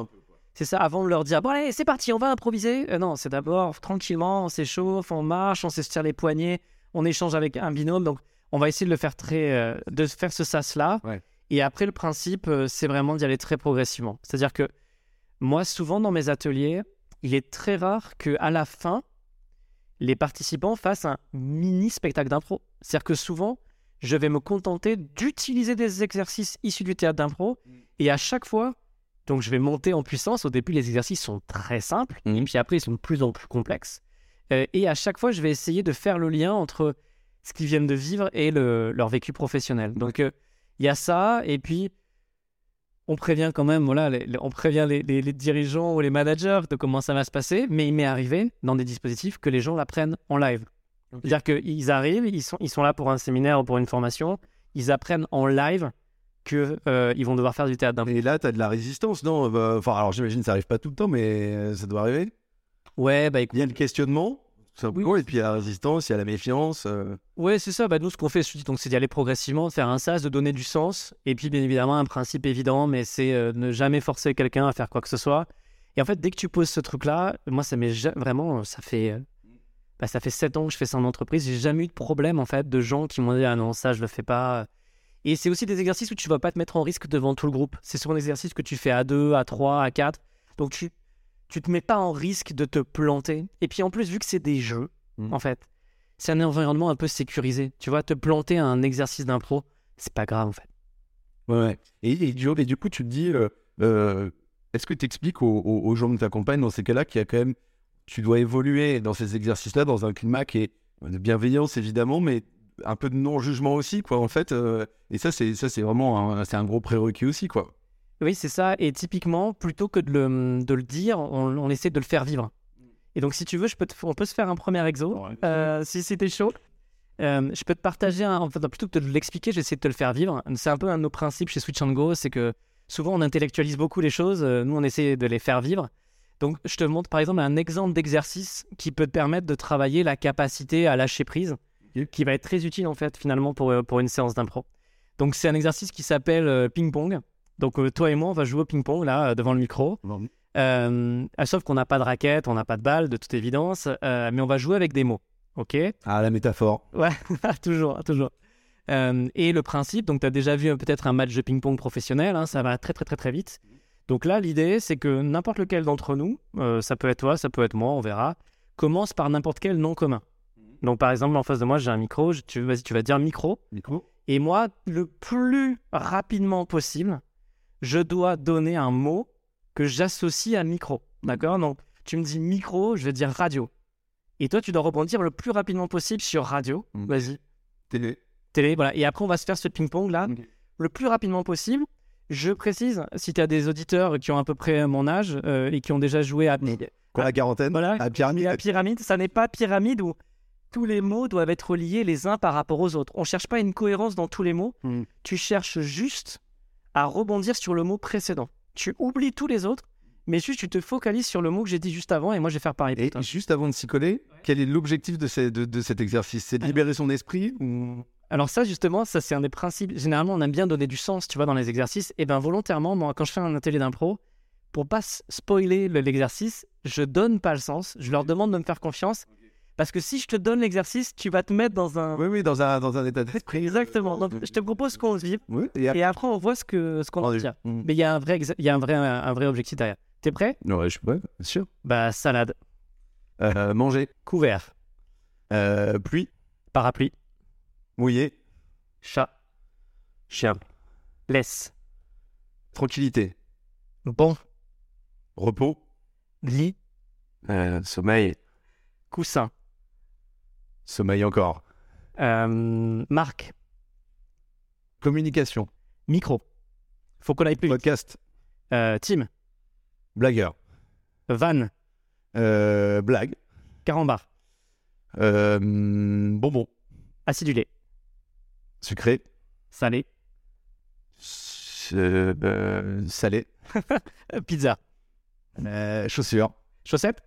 C'est ça, avant de leur dire, bon allez, c'est parti, on va improviser. Euh, non, c'est d'abord tranquillement, on s'échauffe, on marche, on s'estire les poignets, on échange avec un binôme. Donc, on va essayer de le faire très, euh, de faire ce sas-là. Ouais. Et après, le principe, euh, c'est vraiment d'y aller très progressivement. C'est-à-dire que moi, souvent dans mes ateliers, il est très rare que à la fin, les participants fassent un mini spectacle d'impro. C'est-à-dire que souvent, je vais me contenter d'utiliser des exercices issus du théâtre d'impro. Et à chaque fois, donc je vais monter en puissance. Au début, les exercices sont très simples, et puis après, ils sont de plus en plus complexes. Euh, et à chaque fois, je vais essayer de faire le lien entre ce qu'ils viennent de vivre et le- leur vécu professionnel. Donc, euh, il y a ça, et puis on prévient quand même, voilà, les- on prévient les, les- les dirigeants ou les managers de comment ça va se passer, mais il m'est arrivé dans des dispositifs que les gens l'apprennent en live. C'est-à-dire qu'ils arrivent, ils sont, ils sont là pour un séminaire ou pour une formation, ils apprennent en live qu'ils vont devoir faire du théâtre. Et là, tu as de la résistance, non? Bah, Enfin, alors j'imagine que ça arrive pas tout le temps, mais euh, ça doit arriver. Ouais, bah écoute. Il y a le questionnement, simplement, et puis il y a la résistance, il y a la méfiance. euh. Ouais, c'est ça. Bah, nous, ce qu'on fait, c'est d'y aller progressivement, faire un sas, de donner du sens. Et puis, bien évidemment, un principe évident, mais c'est euh, ne jamais forcer quelqu'un à faire quoi que ce soit. Et en fait, dès que tu poses ce truc-là, moi, ça m'est ja- vraiment, ça fait, euh, bah, ça fait sept ans que je fais ça en entreprise. J'ai jamais eu de problème, en fait, de gens qui m'ont dit, ah non, ça, je le fais pas. Et c'est aussi des exercices où tu vas pas te mettre en risque devant tout le groupe. C'est souvent des exercices que tu fais à deux, à trois, à quatre. Donc, tu, tu te mets pas en risque de te planter. Et puis, en plus, vu que c'est des jeux, Mhm. en fait, c'est un environnement un peu sécurisé. Tu vois, te planter à un exercice d'impro, c'est pas grave en fait. Ouais, ouais. Et, et, du- et du coup, tu te dis, euh, euh, est-ce que tu expliques aux, aux- aux gens que tu accompagnes dans ces cas-là qu'il y a quand même, tu dois évoluer dans ces exercices-là dans un climat qui est de bienveillance évidemment, mais un peu de non-jugement aussi, quoi, en fait. euh, et ça, c'est ça, c'est vraiment un, c'est un gros prérequis aussi, quoi. Oui, c'est ça. Et typiquement, plutôt que de le, de le dire, on, on essaie de le faire vivre. Et donc, si tu veux, je peux te- on peut se faire un premier exo. Euh, si c'était chaud. Euh, je peux te partager, un, enfin, plutôt que de l'expliquer, j'essaie de te le faire vivre. C'est un peu un de nos principes chez Switch and Go, c'est que souvent on intellectualise beaucoup les choses, euh, nous on essaie de les faire vivre. Donc je te montre par exemple un exemple d'exercice qui peut te permettre de travailler la capacité à lâcher prise, qui va être très utile en fait finalement pour, pour une séance d'impro. Donc c'est un exercice qui s'appelle ping-pong. Donc euh, toi et moi on va jouer au ping-pong là euh, devant le micro. Euh, ah, sauf qu'on n'a pas de raquette, on n'a pas de balle de toute évidence, euh, mais on va jouer avec des mots. Ok? Ah, la métaphore. Ouais, toujours, toujours. Euh, et le principe, donc tu as déjà vu euh, peut-être un match de ping-pong professionnel, hein, ça va très très très très vite. Donc là, l'idée, c'est que n'importe lequel d'entre nous, euh, ça peut être toi, ça peut être moi, on verra, commence par n'importe quel nom commun. Donc par exemple, en face de moi, j'ai un micro, je- tu, vas-y, tu vas dire micro, Micro et moi, le plus rapidement possible, je dois donner un mot que j'associe à micro. D'accord? Donc, tu me dis micro, je vais dire radio. Et toi, tu dois rebondir le plus rapidement possible sur radio. Vas-y. Télé. Télé, voilà. Et après, on va se faire ce ping-pong là, le plus rapidement possible. Je précise, si tu as des auditeurs qui ont à peu près mon âge euh, et qui ont déjà joué à, Quoi, la quarantaine? Voilà. À pyramide à Pyramide, ça n'est pas Pyramide où tous les mots doivent être liés les uns par rapport aux autres. On cherche pas une cohérence dans tous les mots. Mm. Tu cherches juste à rebondir sur le mot précédent. Tu oublies tous les autres, mais juste tu te focalises sur le mot que j'ai dit juste avant et moi je vais faire pareil. pour Et toi. juste avant de s'y coller, quel est l'objectif de, ces- de- de cet exercice? C'est de libérer son esprit ou... Alors ça justement, ça c'est un des principes. Généralement, on aime bien donner du sens, tu vois, dans les exercices. Et ben volontairement, moi, quand je fais un atelier d'impro, pour pas spoiler le- l'exercice, je donne pas le sens. Je leur demande de me faire confiance. Parce que si je te donne l'exercice, tu vas te mettre dans un... Oui, oui, dans un, dans un état d'esprit. Exactement. Donc, je te propose qu'on le vive. Oui, et après- Et après, on voit ce que ce qu'on en tire. Mm. Mais il y a un vrai, y a un vrai, un vrai objectif derrière. T'es prêt? Ouais, je suis prêt, bien sûr. Bah, salade, Euh, manger, couvert, euh, pluie, parapluie, mouillé, chat, chien, laisse, tranquillité, bon, repos, lit, euh, sommeil, coussin, sommeil encore, euh, marque, communication, micro. Faut qu'on aille plus podcast, Euh, team, blagueur, van, euh, blague, carambar, euh, bonbon, acidulé, sucré, salé, salé, pizza, chaussures, chaussettes.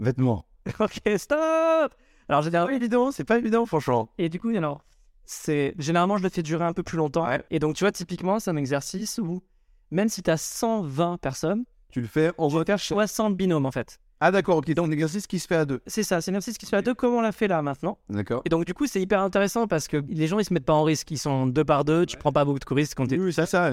vêtements. ok, stop Alors, généralement, évident, c'est pas évident, franchement. Et du coup, alors, c'est généralement, je le fais durer un peu plus longtemps. Et donc, tu vois, typiquement, c'est un exercice où, même si tu as 120 personnes, Tu le fais en faire 60 binômes, en fait. Ah d'accord, ok, donc un exercice qui se fait à deux. C'est ça, c'est un exercice qui se fait à deux, comme on l'a fait là, maintenant. D'accord. Et donc, du coup, c'est hyper intéressant parce que les gens, ils se mettent pas en risque. Ils sont deux par deux, tu prends pas beaucoup de risques quand t'es- Oui, ça, ça.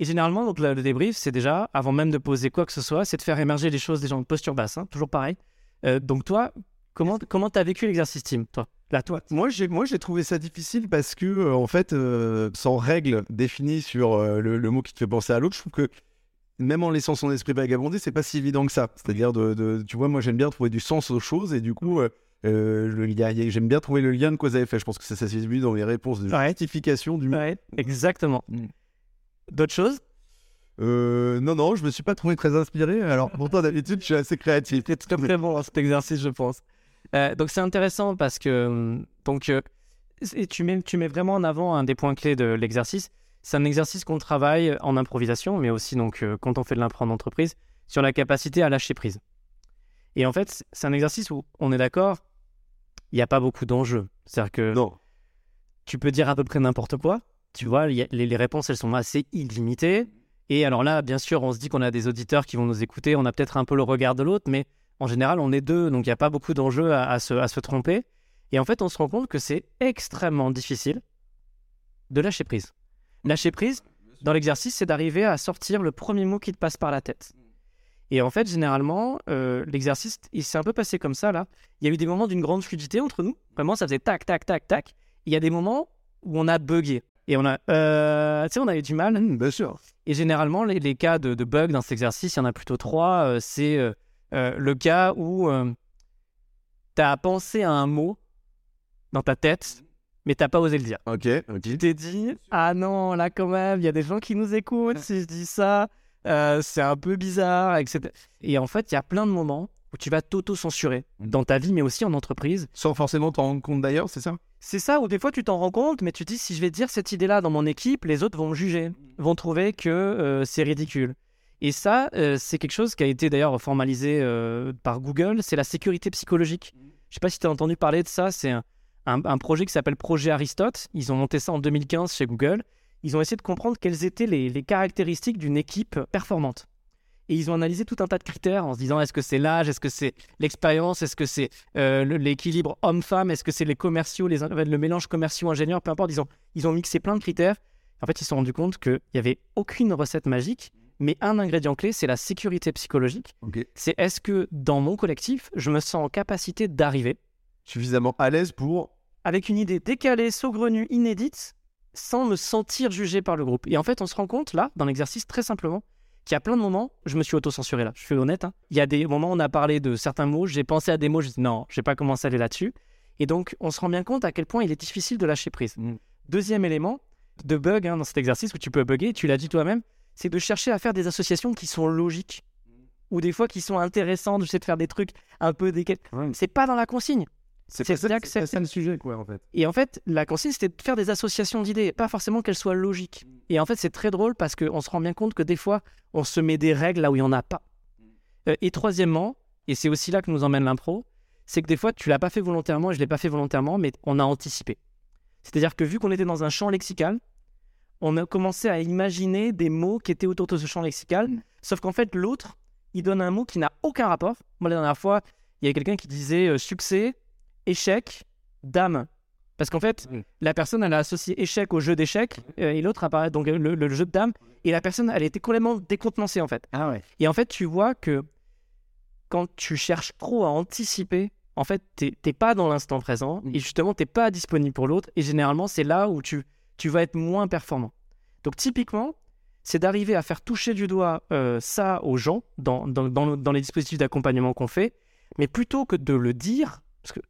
Et généralement, donc, le, débrief, c'est déjà, avant même de poser quoi que ce soit, c'est de faire émerger les choses déjà en posture basse, hein, toujours pareil. Euh, donc, toi, comment comment t'as vécu l'exercice team, toi? Là, toi. Moi, j'ai moi j'ai trouvé ça difficile parce que euh, en fait, euh, sans règle définie sur euh, le, le mot qui te fait penser à l'autre, je trouve que même en laissant son esprit vagabonder, c'est pas si évident que ça. C'est-à-dire de, de- tu vois, moi j'aime bien trouver du sens aux choses et du coup, j'aime bien trouver le lien de cause à effet. Je pense que ça, ça s'est vu dans les réponses de Ouais. justification du. Ouais, exactement. Mm. D'autres choses? Euh, non, non, je me suis pas trouvé très inspiré. Alors pourtant d'habitude, je suis assez créatif. C'était très très bon hein, cet exercice, je pense. Euh, donc c'est intéressant parce que hum, donc euh, tu mets tu mets vraiment en avant un des points clés de l'exercice. C'est un exercice qu'on travaille en improvisation, mais aussi donc euh, quand on fait de l'impro en entreprise sur la capacité à lâcher prise. Et en fait, c'est un exercice où on est d'accord, il n'y a pas beaucoup d'enjeux. C'est-à-dire que Non. tu peux dire à peu près n'importe quoi. Tu vois, a- les, les réponses, elles sont assez illimitées. Et alors là, bien sûr, on se dit qu'on a des auditeurs qui vont nous écouter. On a peut-être un peu le regard de l'autre, mais en général, on est deux. Donc, il n'y a pas beaucoup d'enjeux à, à se, à se tromper. Et en fait, on se rend compte que c'est extrêmement difficile de lâcher prise. Lâcher prise, dans l'exercice, c'est d'arriver à sortir le premier mot qui te passe par la tête. Et en fait, généralement, euh, l'exercice, il s'est un peu passé comme ça, là. Il y a eu des moments d'une grande fluidité entre nous. Vraiment, ça faisait tac, tac, tac, tac. Il y a des moments où on a bugué. Et on a, euh, tu sais, on a eu du mal. Hum, bien sûr. Et généralement, les, les cas de, de bug dans cet exercice, il y en a plutôt trois. Euh, c'est euh, euh, le cas où tu as pensé à un mot dans ta tête, mais t'as pas osé le dire. Ok, ok. Tu t'es dit, ah non, là quand même, il y a des gens qui nous écoutent si je dis ça, euh, c'est un peu bizarre, etc. Et en fait, il y a plein de moments où tu vas t'auto-censurer dans ta vie, mais aussi en entreprise. Sans forcément t'en rendre compte d'ailleurs, c'est ça? C'est ça où des fois tu t'en rends compte, mais tu te dis si je vais dire cette idée-là dans mon équipe, les autres vont me juger, vont trouver que euh, c'est ridicule. Et ça, euh, c'est quelque chose qui a été d'ailleurs formalisé euh, par Google, c'est la sécurité psychologique. Je sais pas si tu as entendu parler de ça, c'est un, projet qui s'appelle Projet Aristote. Ils ont monté ça en 2015 chez Google. Ils ont essayé de comprendre quelles étaient les, caractéristiques d'une équipe performante. Et ils ont analysé tout un tas de critères en se disant est-ce que c'est l'âge, est-ce que c'est l'expérience, est-ce que c'est euh, l'équilibre homme-femme, est-ce que c'est les commerciaux, le mélange commerciaux-ingénieurs, peu importe. Ils ont, ils ont mixé plein de critères. En fait, ils se sont rendus compte qu'il n'y avait aucune recette magique, mais un ingrédient clé, c'est la sécurité psychologique. C'est est-ce que dans mon collectif, je me sens en capacité d'arriver Suffisamment à l'aise pour. avec une idée décalée, saugrenue, inédite, sans me sentir jugé par le groupe. Et en fait, on se rend compte, là, dans l'exercice, très simplement, qu'il y a plein de moments, je me suis auto-censuré là, je suis honnête. hein. Il y a des moments où on a parlé de certains mots, j'ai pensé à des mots, je dis non, je vais pas commencer à aller là-dessus. Et donc, on se rend bien compte à quel point il est difficile de lâcher prise. Mm. Deuxième élément de bug hein, dans cet exercice où tu peux bugger, tu l'as dit toi-même, c'est de chercher à faire des associations qui sont logiques ou des fois qui sont intéressantes, j'essaie de faire des trucs un peu. Ouais. C'est pas dans la consigne. C'est C'est ça, c'est ça le sujet, quoi, en fait. Et en fait, la consigne, c'était de faire des associations d'idées, pas forcément qu'elles soient logiques. Et en fait, c'est très drôle parce qu'on se rend bien compte que des fois, on se met des règles là où il n'y en a pas. Euh, et troisièmement, et c'est aussi là que nous emmène l'impro, c'est que des fois, tu l'as pas fait volontairement et je l'ai pas fait volontairement, mais on a anticipé. C'est-à-dire que vu qu'on était dans un champ lexical, on a commencé à imaginer des mots qui étaient autour de ce champ lexical, sauf qu'en fait, l'autre, il donne un mot qui n'a aucun rapport. Moi, la dernière fois, il y a quelqu'un qui disait euh, succès, échec, dame. Parce qu'en fait, Mm. la personne, elle a associé échec au jeu d'échecs, euh, et l'autre apparaît donc euh, le, le jeu de dame, et la personne, elle était complètement décontenancée, en fait. Ah ouais. Et en fait, tu vois que quand tu cherches trop à anticiper, en fait, t'es t'es pas dans l'instant présent Mm. et justement, t'es pas disponible pour l'autre. Et généralement, c'est là où tu, tu vas être moins performant. Donc, typiquement, c'est d'arriver à faire toucher du doigt euh, ça aux gens dans, dans, dans le- dans les dispositifs d'accompagnement qu'on fait, mais plutôt que de le dire, parce que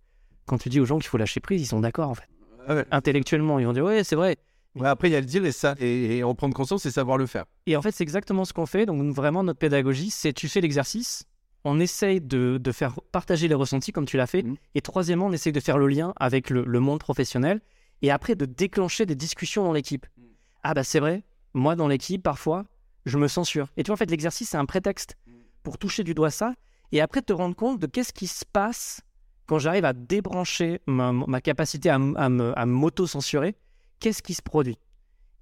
quand tu dis aux gens qu'il faut lâcher prise, ils sont d'accord, en fait. Ah ouais. Intellectuellement, ils vont dire, ouais, c'est vrai. Ouais, après, il y a le dire et, ça, et, et en prendre conscience et savoir le faire. Et en fait, c'est exactement ce qu'on fait. Donc, vraiment, notre pédagogie, c'est tu fais l'exercice, on essaye de, de faire partager les ressentis comme tu l'as fait. Mhm. Et troisièmement, on essaye de faire le lien avec le, le monde professionnel. Et après, de déclencher des discussions dans l'équipe. Mhm. Ah, bah, c'est vrai, moi, dans l'équipe, parfois, je me censure. Et tu vois, en fait, l'exercice, c'est un prétexte pour toucher du doigt ça. Et après, te rendre compte de qu'est-ce qui se passe quand j'arrive à débrancher ma, ma capacité à, à m'auto-censurer. Qu'est-ce qui se produit?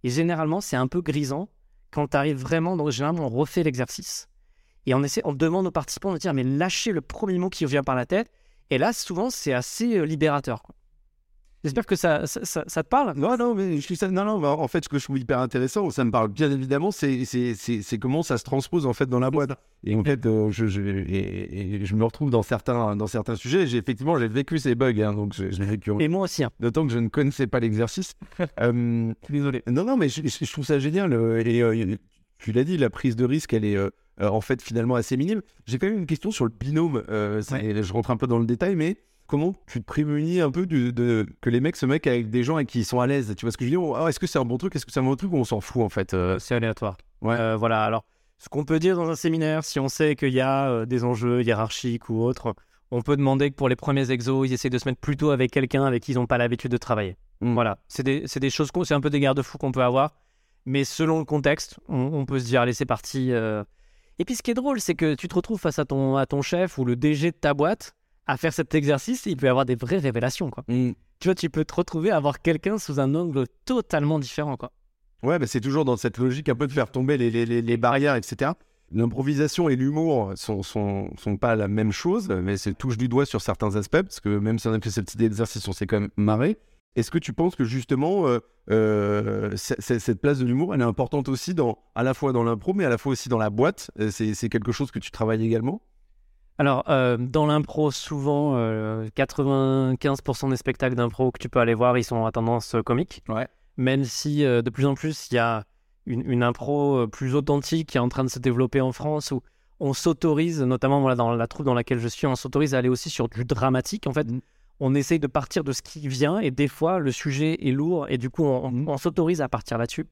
Et généralement, c'est un peu grisant quand tu arrives vraiment, donc généralement on refait l'exercice et on essaie, on demande aux participants de dire mais lâchez le premier mot qui vient par la tête. Et là, souvent, c'est assez euh, libérateur. quoi. J'espère que ça, ça, ça- ça te parle. Non, non, mais je ça. Non, non, en fait, ce que je trouve hyper intéressant, ça me parle bien évidemment, c'est, comment ça se transpose en fait dans la boîte. Et en fait, euh, je, je, et, et je me retrouve dans certains, dans certains sujets. J'ai effectivement, j'ai vécu ces bugs, hein, donc je, je vécu. Et moi aussi. hein. D'autant que je ne connaissais pas l'exercice. Euh, Désolé. non, non, mais je, trouve ça génial. euh, Et euh, tu l'as dit, la prise de risque, elle est en fait finalement assez minime. J'ai quand même une question sur le binôme. c'est- Je rentre un peu dans le détail, mais comment tu te prémunis un peu de, que les mecs se mettent avec des gens avec qui sont à l'aise Tu vois ce que je veux dire Ah, Est-ce que c'est un bon truc Est-ce que c'est un bon truc ou on s'en fout en fait euh, C'est aléatoire. Ouais. Euh, voilà. Alors, ce qu'on peut dire dans un séminaire, si on sait qu'il y a euh, des enjeux hiérarchiques ou autres, on peut demander que pour les premiers exos, ils essaient de se mettre plutôt avec quelqu'un avec qui ils n'ont pas l'habitude de travailler. Mm. Voilà. C'est des, c'est des choses, qu'on- c'est un peu des garde-fous qu'on peut avoir. Mais selon le contexte, on, on peut se dire, allez, c'est parti. Et puis, ce qui est drôle, c'est que tu te retrouves face à ton, à ton chef ou le DG de ta boîte à faire cet exercice, il peut y avoir des vraies révélations. Quoi. Mm. Tu vois, tu peux te retrouver à voir quelqu'un sous un angle totalement différent. Quoi. Ouais, bah, c'est toujours dans cette logique un peu de faire tomber les, les- les- les barrières, etc. L'improvisation et l'humour sont, sont, sont pas la même chose, mais c'est touche du doigt sur certains aspects, parce que même si on a fait ce petit exercice, on s'est quand même marré. Est-ce que tu penses que justement, euh, euh, cette place de l'humour, elle est importante aussi dans, à la fois dans l'impro, mais à la fois aussi dans la boîte? Euh, c'est quelque chose que tu travailles également? Alors, euh, dans l'impro, souvent, euh, 95% des spectacles d'impro que tu peux aller voir, ils sont à tendance euh, comique. Ouais. Même si euh, de plus en plus, il y a une, une impro euh, plus authentique qui est en train de se développer en France où on s'autorise, notamment voilà, dans la troupe dans laquelle je suis, on s'autorise à aller aussi sur du dramatique. En fait, Mhm. on essaye de partir de ce qui vient et des fois, le sujet est lourd et du coup, on, on s'autorise à partir là-dessus.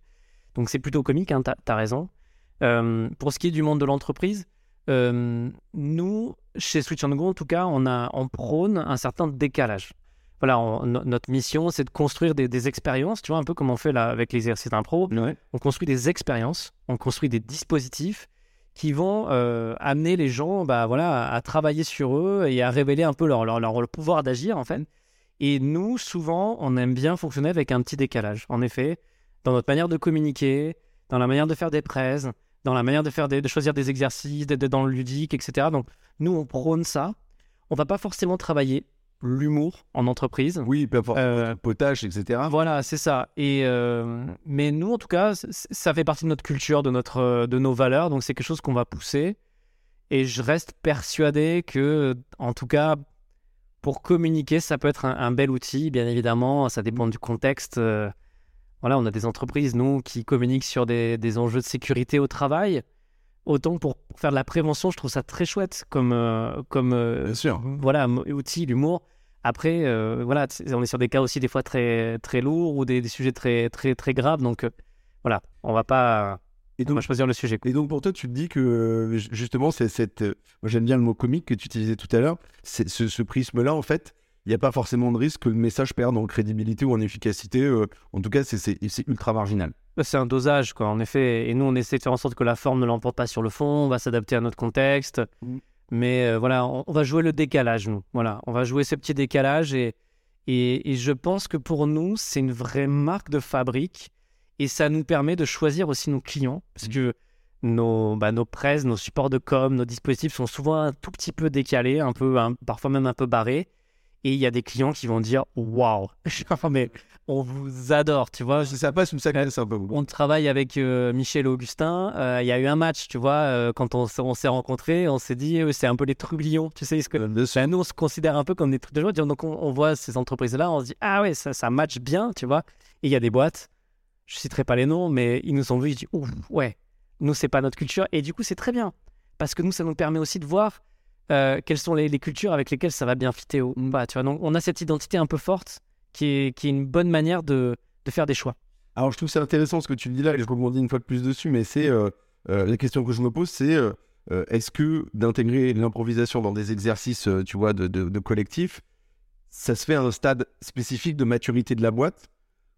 Donc, c'est plutôt comique, hein, t'as as raison. Euh, pour ce qui est du monde de l'entreprise, euh, nous, chez Switch and Go, en tout cas, on, a, on prône un certain décalage. Voilà, on- no- notre mission, c'est de construire des, des expériences, tu vois, un peu comme on fait là avec l'exercice d'impro. Ouais. On construit des expériences, on construit des dispositifs qui vont euh, amener les gens bah, voilà, à, à travailler sur eux et à révéler un peu leur, leur, leur pouvoir d'agir, en fait. Et nous, souvent, on aime bien fonctionner avec un petit décalage. En effet, dans notre manière de communiquer, dans la manière de faire des prêts, dans la manière de, faire des- de choisir des exercices, d'être dans le ludique, etc. Donc, nous, on prône ça. On va pas forcément travailler l'humour en entreprise. Oui, pas forcément Euh, potage, etc. Voilà, c'est ça. Et euh, mais nous, en tout cas, ça fait partie de notre culture, de notre, de nos valeurs. Donc c'est quelque chose qu'on va pousser. Et je reste persuadé que, en tout cas, pour communiquer, ça peut être un, un bel outil. Bien évidemment, ça dépend du contexte. Euh, voilà, on a des entreprises, nous, qui communiquent sur des, des enjeux de sécurité au travail. Autant pour faire de la prévention, je trouve ça très chouette comme, euh, comme euh, Bien sûr. voilà, outil, l'humour. Après, euh, voilà, on est sur des cas aussi des fois très, très lourds ou des, des sujets très, très, très graves. Donc, voilà, on va pas Et on va donc, choisir le sujet. Et donc pour toi, tu te dis que ju- justement, c'est cette. moi, j'aime bien le mot comique que tu utilisais tout à l'heure. C'est ce, ce prisme-là, en fait, il n'y a pas forcément de risque que le message perde en crédibilité ou en efficacité. euh, en tout cas, c'est- ultra marginal. Bah, C'est un dosage, quoi, en effet. Et nous, on essaie de faire en sorte que la forme ne l'emporte pas sur le fond. On va s'adapter à notre contexte. Mhm. Mais euh, voilà, on, on va jouer le décalage, nous. Voilà, on va jouer ce petit décalage. Et, et, et je pense que pour nous, c'est une vraie marque de fabrique. Et ça nous permet de choisir aussi nos clients. Parce que nos, bah, nos presses, nos supports de com, nos dispositifs sont souvent un tout petit peu décalés, un peu, parfois même un peu barrés. Et il y a des clients qui vont dire Waouh, mais on vous adore, tu vois. Ça passe ça casse un peu. On travaille avec euh, Michel Augustin. euh, Il y a eu un match, tu vois, euh, quand on, s'est- on s'est rencontrés, on s'est dit, euh, c'est un peu les trublions. Tu sais, ce que, Ben, nous, on se considère un peu comme des joie. Donc, on, on voit ces entreprises-là, on se dit, ah ouais, ça, ça match bien, tu vois. Et il y a des boîtes, je citerai pas les noms, mais ils nous ont vus, ils disent, ouf, ouais, nous, c'est pas notre culture. Et du coup, c'est très bien. Parce que nous, ça nous permet aussi de voir euh, quelles sont les, les cultures avec lesquelles ça va bien fitter ou pas. Tu vois, donc, on a cette identité un peu forte qui est, qui est une bonne manière de, de faire des choix. Alors, je trouve ça intéressant ce que tu dis là, et je rebondis une fois de plus dessus, mais c'est euh, euh, la question que je me pose, c'est est-ce que d'intégrer l'improvisation dans des exercices, tu vois, de, de- de collectif, ça se fait à un stade spécifique de maturité de la boîte,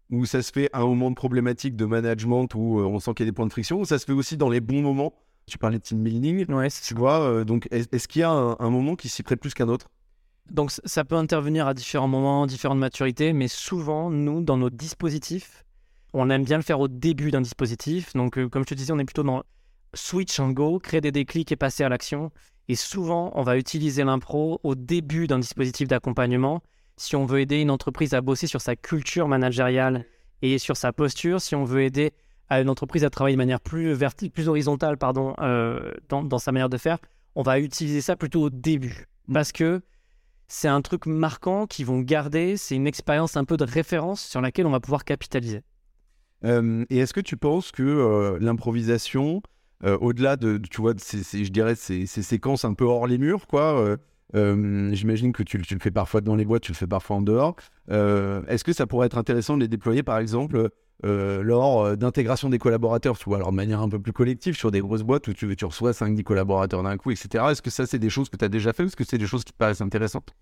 ou ça se fait à un moment de problématique de management où on sent qu'il y a des points de friction, ou ça se fait aussi dans les bons moments Tu parlais de team building, Ouais, tu vois, euh, donc est- est-ce qu'il y a un, un moment qui s'y prête plus qu'un autre? Donc ça peut intervenir à différents moments, différentes maturités, mais souvent, nous, dans nos dispositifs, on aime bien le faire au début d'un dispositif. Donc, euh, comme je te disais, on est plutôt dans switch and go, créer des déclics et passer à l'action. Et souvent, on va utiliser l'impro au début d'un dispositif d'accompagnement si on veut aider une entreprise à bosser sur sa culture managériale et sur sa posture, si on veut aider à une entreprise à travailler de manière plus, verti- plus horizontale pardon, euh, dans, dans sa manière de faire, on va utiliser ça plutôt au début. Parce que c'est un truc marquant qu'ils vont garder, c'est une expérience un peu de référence sur laquelle on va pouvoir capitaliser. Euh, et est-ce que tu penses que euh, l'improvisation, au-delà de, tu vois, ces, ces- je dirais, ces, ces séquences un peu hors les murs, quoi, euh, j'imagine que tu, le- tu le fais parfois dans les boîtes, tu le fais parfois en dehors. Euh, est-ce que ça pourrait être intéressant de les déployer, par exemple, euh, lors euh, d'intégration des collaborateurs, tu vois, alors de manière un peu plus collective, sur des grosses boîtes où tu, tu reçois 5-10 collaborateurs d'un coup, etc. Est-ce que ça, c'est des choses que tu as déjà fait ou est-ce que c'est des choses qui te paraissent intéressantes?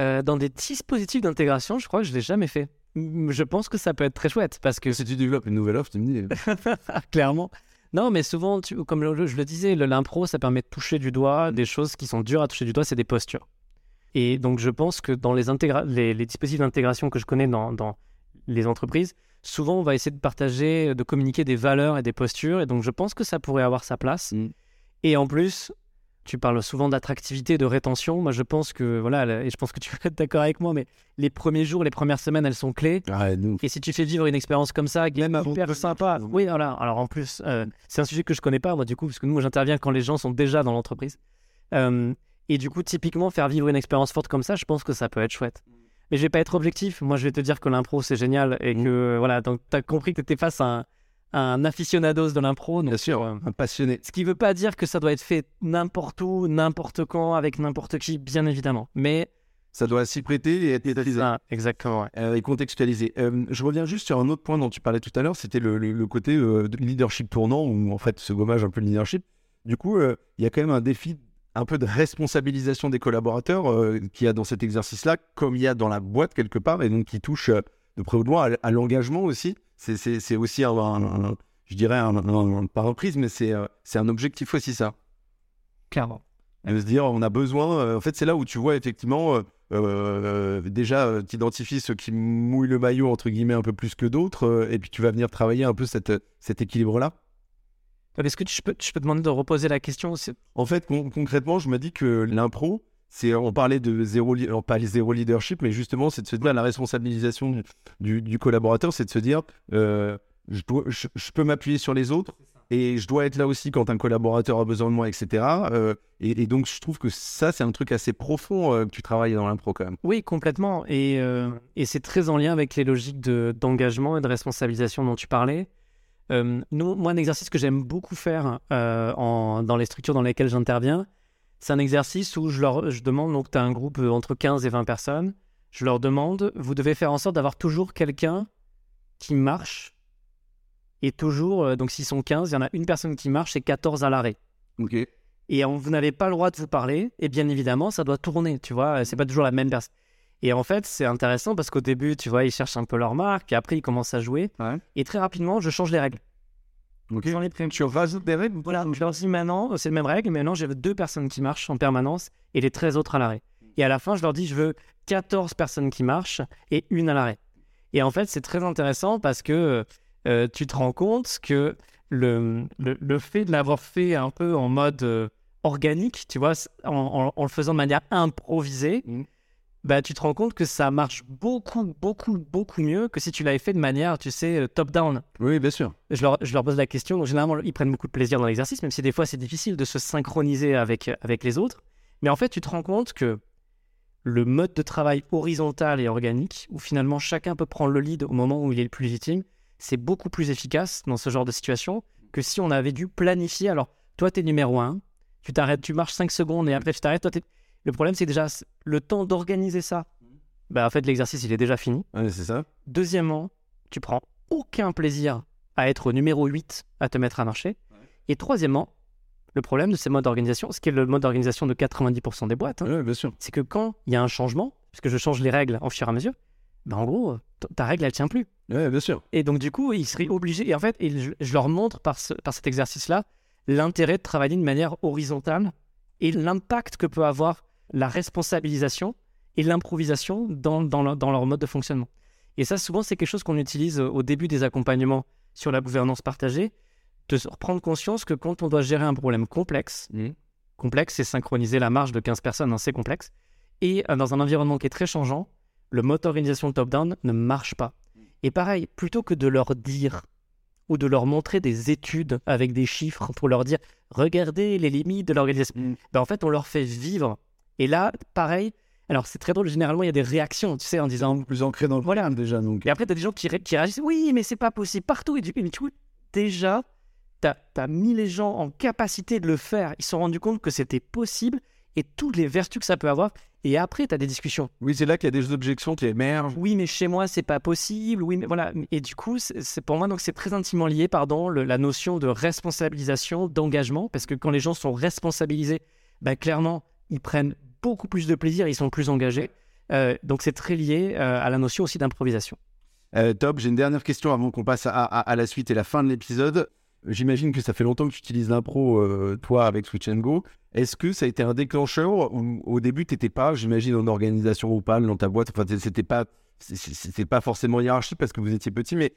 Euh, dans des dispositifs d'intégration, je crois que je l'ai jamais fait. Je pense que ça peut être très chouette parce que Si tu développes une nouvelle offre, tu me dis. clairement. Non, mais souvent, tu- comme le- je le disais, le- l'impro, ça permet de toucher du doigt des choses qui sont dures à toucher du doigt, c'est des postures. Et donc, je pense que dans les, intégra- les, les dispositifs d'intégration que je connais dans, dans les entreprises, souvent, on va essayer de partager, de communiquer des valeurs et des postures. Et donc, je pense que ça pourrait avoir sa place. Mm. Et en plus, tu parles souvent d'attractivité, de rétention. Moi, je pense que, voilà, et je pense que tu vas être d'accord avec moi, mais les premiers jours, les premières semaines, elles sont clés. Ah. Et si tu fais vivre une expérience comme ça, qui est Même avant hyper sympa, oui, voilà. Alors en plus, euh, c'est un sujet que je connais pas, moi, du coup, parce que nous, j'interviens quand les gens sont déjà dans l'entreprise. Euh, et du coup, typiquement, faire vivre une expérience forte comme ça, je pense que ça peut être chouette. Mais je vais pas être objectif. Moi, je vais te dire que l'impro, c'est génial et que, voilà, donc tu as compris que tu étais face à un, à un aficionados de l'impro. Bien sûr, euh, un passionné. ce qui veut pas dire que ça doit être fait n'importe où, n'importe quand, avec n'importe qui, bien évidemment. Mais, Ça doit s'y prêter et être ah, exactement, ouais. Euh, et contextualisé. Euh, je reviens juste sur un autre point dont tu parlais tout à l'heure, c'était le, le- le côté euh, de leadership tournant, où en fait se gommage un peu le leadership. Du coup, euh, il y a quand même un défi un peu de responsabilisation des collaborateurs euh, qu'il y a dans cet exercice-là, comme il y a dans la boîte quelque part, et donc qui touche euh, de près ou de loin à, à l'engagement aussi. C'est- aussi un, un- un- je dirais, un, pas un prisme, mais c'est euh, c'est un objectif aussi ça. Clairement. De se dire, on a besoin. en fait, c'est là où tu vois effectivement, déjà, tu identifies ceux qui mouillent le maillot, entre guillemets, un peu plus que d'autres, et puis tu vas venir travailler un peu cette, cet équilibre-là. Est-ce que tu peux, je peux te demander de reposer la question c'est- En fait, con- concrètement, je me dis que l'impro, c'est, on parlait de zéro, pas les zéro leadership, mais justement, c'est de se dire la responsabilisation du, collaborateur, c'est de se dire, euh, je, dois- je- je peux m'appuyer sur les autres. Et je dois être là aussi quand un collaborateur a besoin de moi, etc. Euh, et, et donc, je trouve que ça, c'est un truc assez profond euh, que tu travailles dans l'impro quand même. Oui, complètement. Et, euh, et c'est très en lien avec les logiques de- d'engagement et de responsabilisation dont tu parlais. Euh, nous, moi, un exercice que j'aime beaucoup faire euh, en- dans les structures dans lesquelles j'interviens, c'est un exercice où je leur je demande, donc tu as un groupe euh, entre 15 et 20 personnes, je leur demande, vous devez faire en sorte d'avoir toujours quelqu'un qui marche. Et toujours, euh, donc s'ils sont 15, il y en a une personne qui marche et 14 à l'arrêt. Ok. et on- vous n'avez pas le droit de vous parler, et bien évidemment, ça doit tourner, tu vois, c'est pas toujours la même personne. Et en fait, c'est intéressant parce qu'au début, tu vois, ils cherchent un peu leur marque, et après, ils commencent à jouer. Ouais. Et très rapidement, je change les règles. Ok. J'en ai pris- Tu rajoutes des règles Voilà, je leur dis maintenant, c'est le même règle, mais maintenant, j'ai deux personnes qui marchent en permanence et les 13 autres à l'arrêt. Et à la fin, je leur dis, je veux 14 personnes qui marchent et une à l'arrêt. Et en fait, c'est très intéressant parce que euh, tu te rends compte que le, le, le fait de l'avoir fait un peu en mode euh, organique, tu vois, en, en- en le faisant de manière improvisée, Mhm. Bah, tu te rends compte que ça marche beaucoup, beaucoup, beaucoup mieux que si tu l'avais fait de manière, tu sais, euh, top-down. Oui, bien sûr. Je leur, je leur pose la question. Donc, généralement, ils prennent beaucoup de plaisir dans l'exercice, même si des fois, c'est difficile de se synchroniser avec, avec les autres. Mais en fait, tu te rends compte que le mode de travail horizontal et organique, où finalement chacun peut prendre le lead au moment où il est le plus légitime, c'est beaucoup plus efficace dans ce genre de situation que si on avait dû planifier. Alors, toi, tu es numéro un, tu t'arrêtes, tu marches 5 secondes et après tu t'arrêtes. Toi, t'es- Le problème, c'est déjà le temps d'organiser ça. Bah, en fait, l'exercice, il est déjà fini. Ouais, c'est ça. Deuxièmement, tu prends aucun plaisir à être au numéro 8 à te mettre à marcher. Et troisièmement, le problème de ces modes d'organisation, ce qui est le mode d'organisation de 90% des boîtes, hein, Ouais, bien sûr. c'est que quand il y a un changement, puisque je change les règles au fur et à mesure, ben en gros, ta règle, elle tient plus. Ouais, bien sûr. Et donc, du coup, ils seraient obligés. Et en fait, je, je leur montre par, ce- par cet exercice-là l'intérêt de travailler de manière horizontale et l'impact que peut avoir la responsabilisation et l'improvisation dans, dans, leur- dans leur mode de fonctionnement. Et ça, souvent, c'est quelque chose qu'on utilise euh, au début des accompagnements sur la gouvernance partagée, de prendre conscience que quand on doit gérer un problème complexe, Mhm. complexe, c'est synchroniser la marge de 15 personnes, hein, c'est complexe, et euh, dans un environnement qui est très changeant, le mode d'organisation top-down ne marche pas. Et pareil, plutôt que de leur dire ou de leur montrer des études avec des chiffres pour leur dire regardez les limites de l'organisation, Mm. ben, en fait, on leur fait vivre. Et là, pareil, alors c'est très drôle, généralement, il y a des réactions, tu sais, en disant Plus ancré dans le Voilà. déjà. Donc. et après, tu as des gens qui, ré- qui réagissent Oui, mais c'est pas possible partout. Et du, coup, déjà, tu as, mis les gens en capacité de le faire. Ils se sont rendus compte que c'était possible et toutes les vertus que ça peut avoir. Et après, tu as des discussions. Oui, c'est là qu'il y a des objections qui émergent. Oui, mais chez moi, c'est pas possible. Oui, mais voilà. Et du coup, c'est pour moi, donc c'est très intimement lié, pardon, le- la notion de responsabilisation, d'engagement, parce que quand les gens sont responsabilisés, bah, clairement, ils prennent beaucoup plus de plaisir, ils sont plus engagés. Euh, donc c'est très lié euh, à la notion aussi d'improvisation. Euh, top, j'ai une dernière question avant qu'on passe à, la suite et la fin de l'épisode. J'imagine que ça fait longtemps que tu utilises l'impro, toi, avec Switch Go. Est-ce que ça a été un déclencheur ou au début, tu n'étais pas, j'imagine, en organisation ou pas dans ta boîte? Enfin, c'était pas, c'était pas forcément hiérarchique parce que vous étiez petit, mais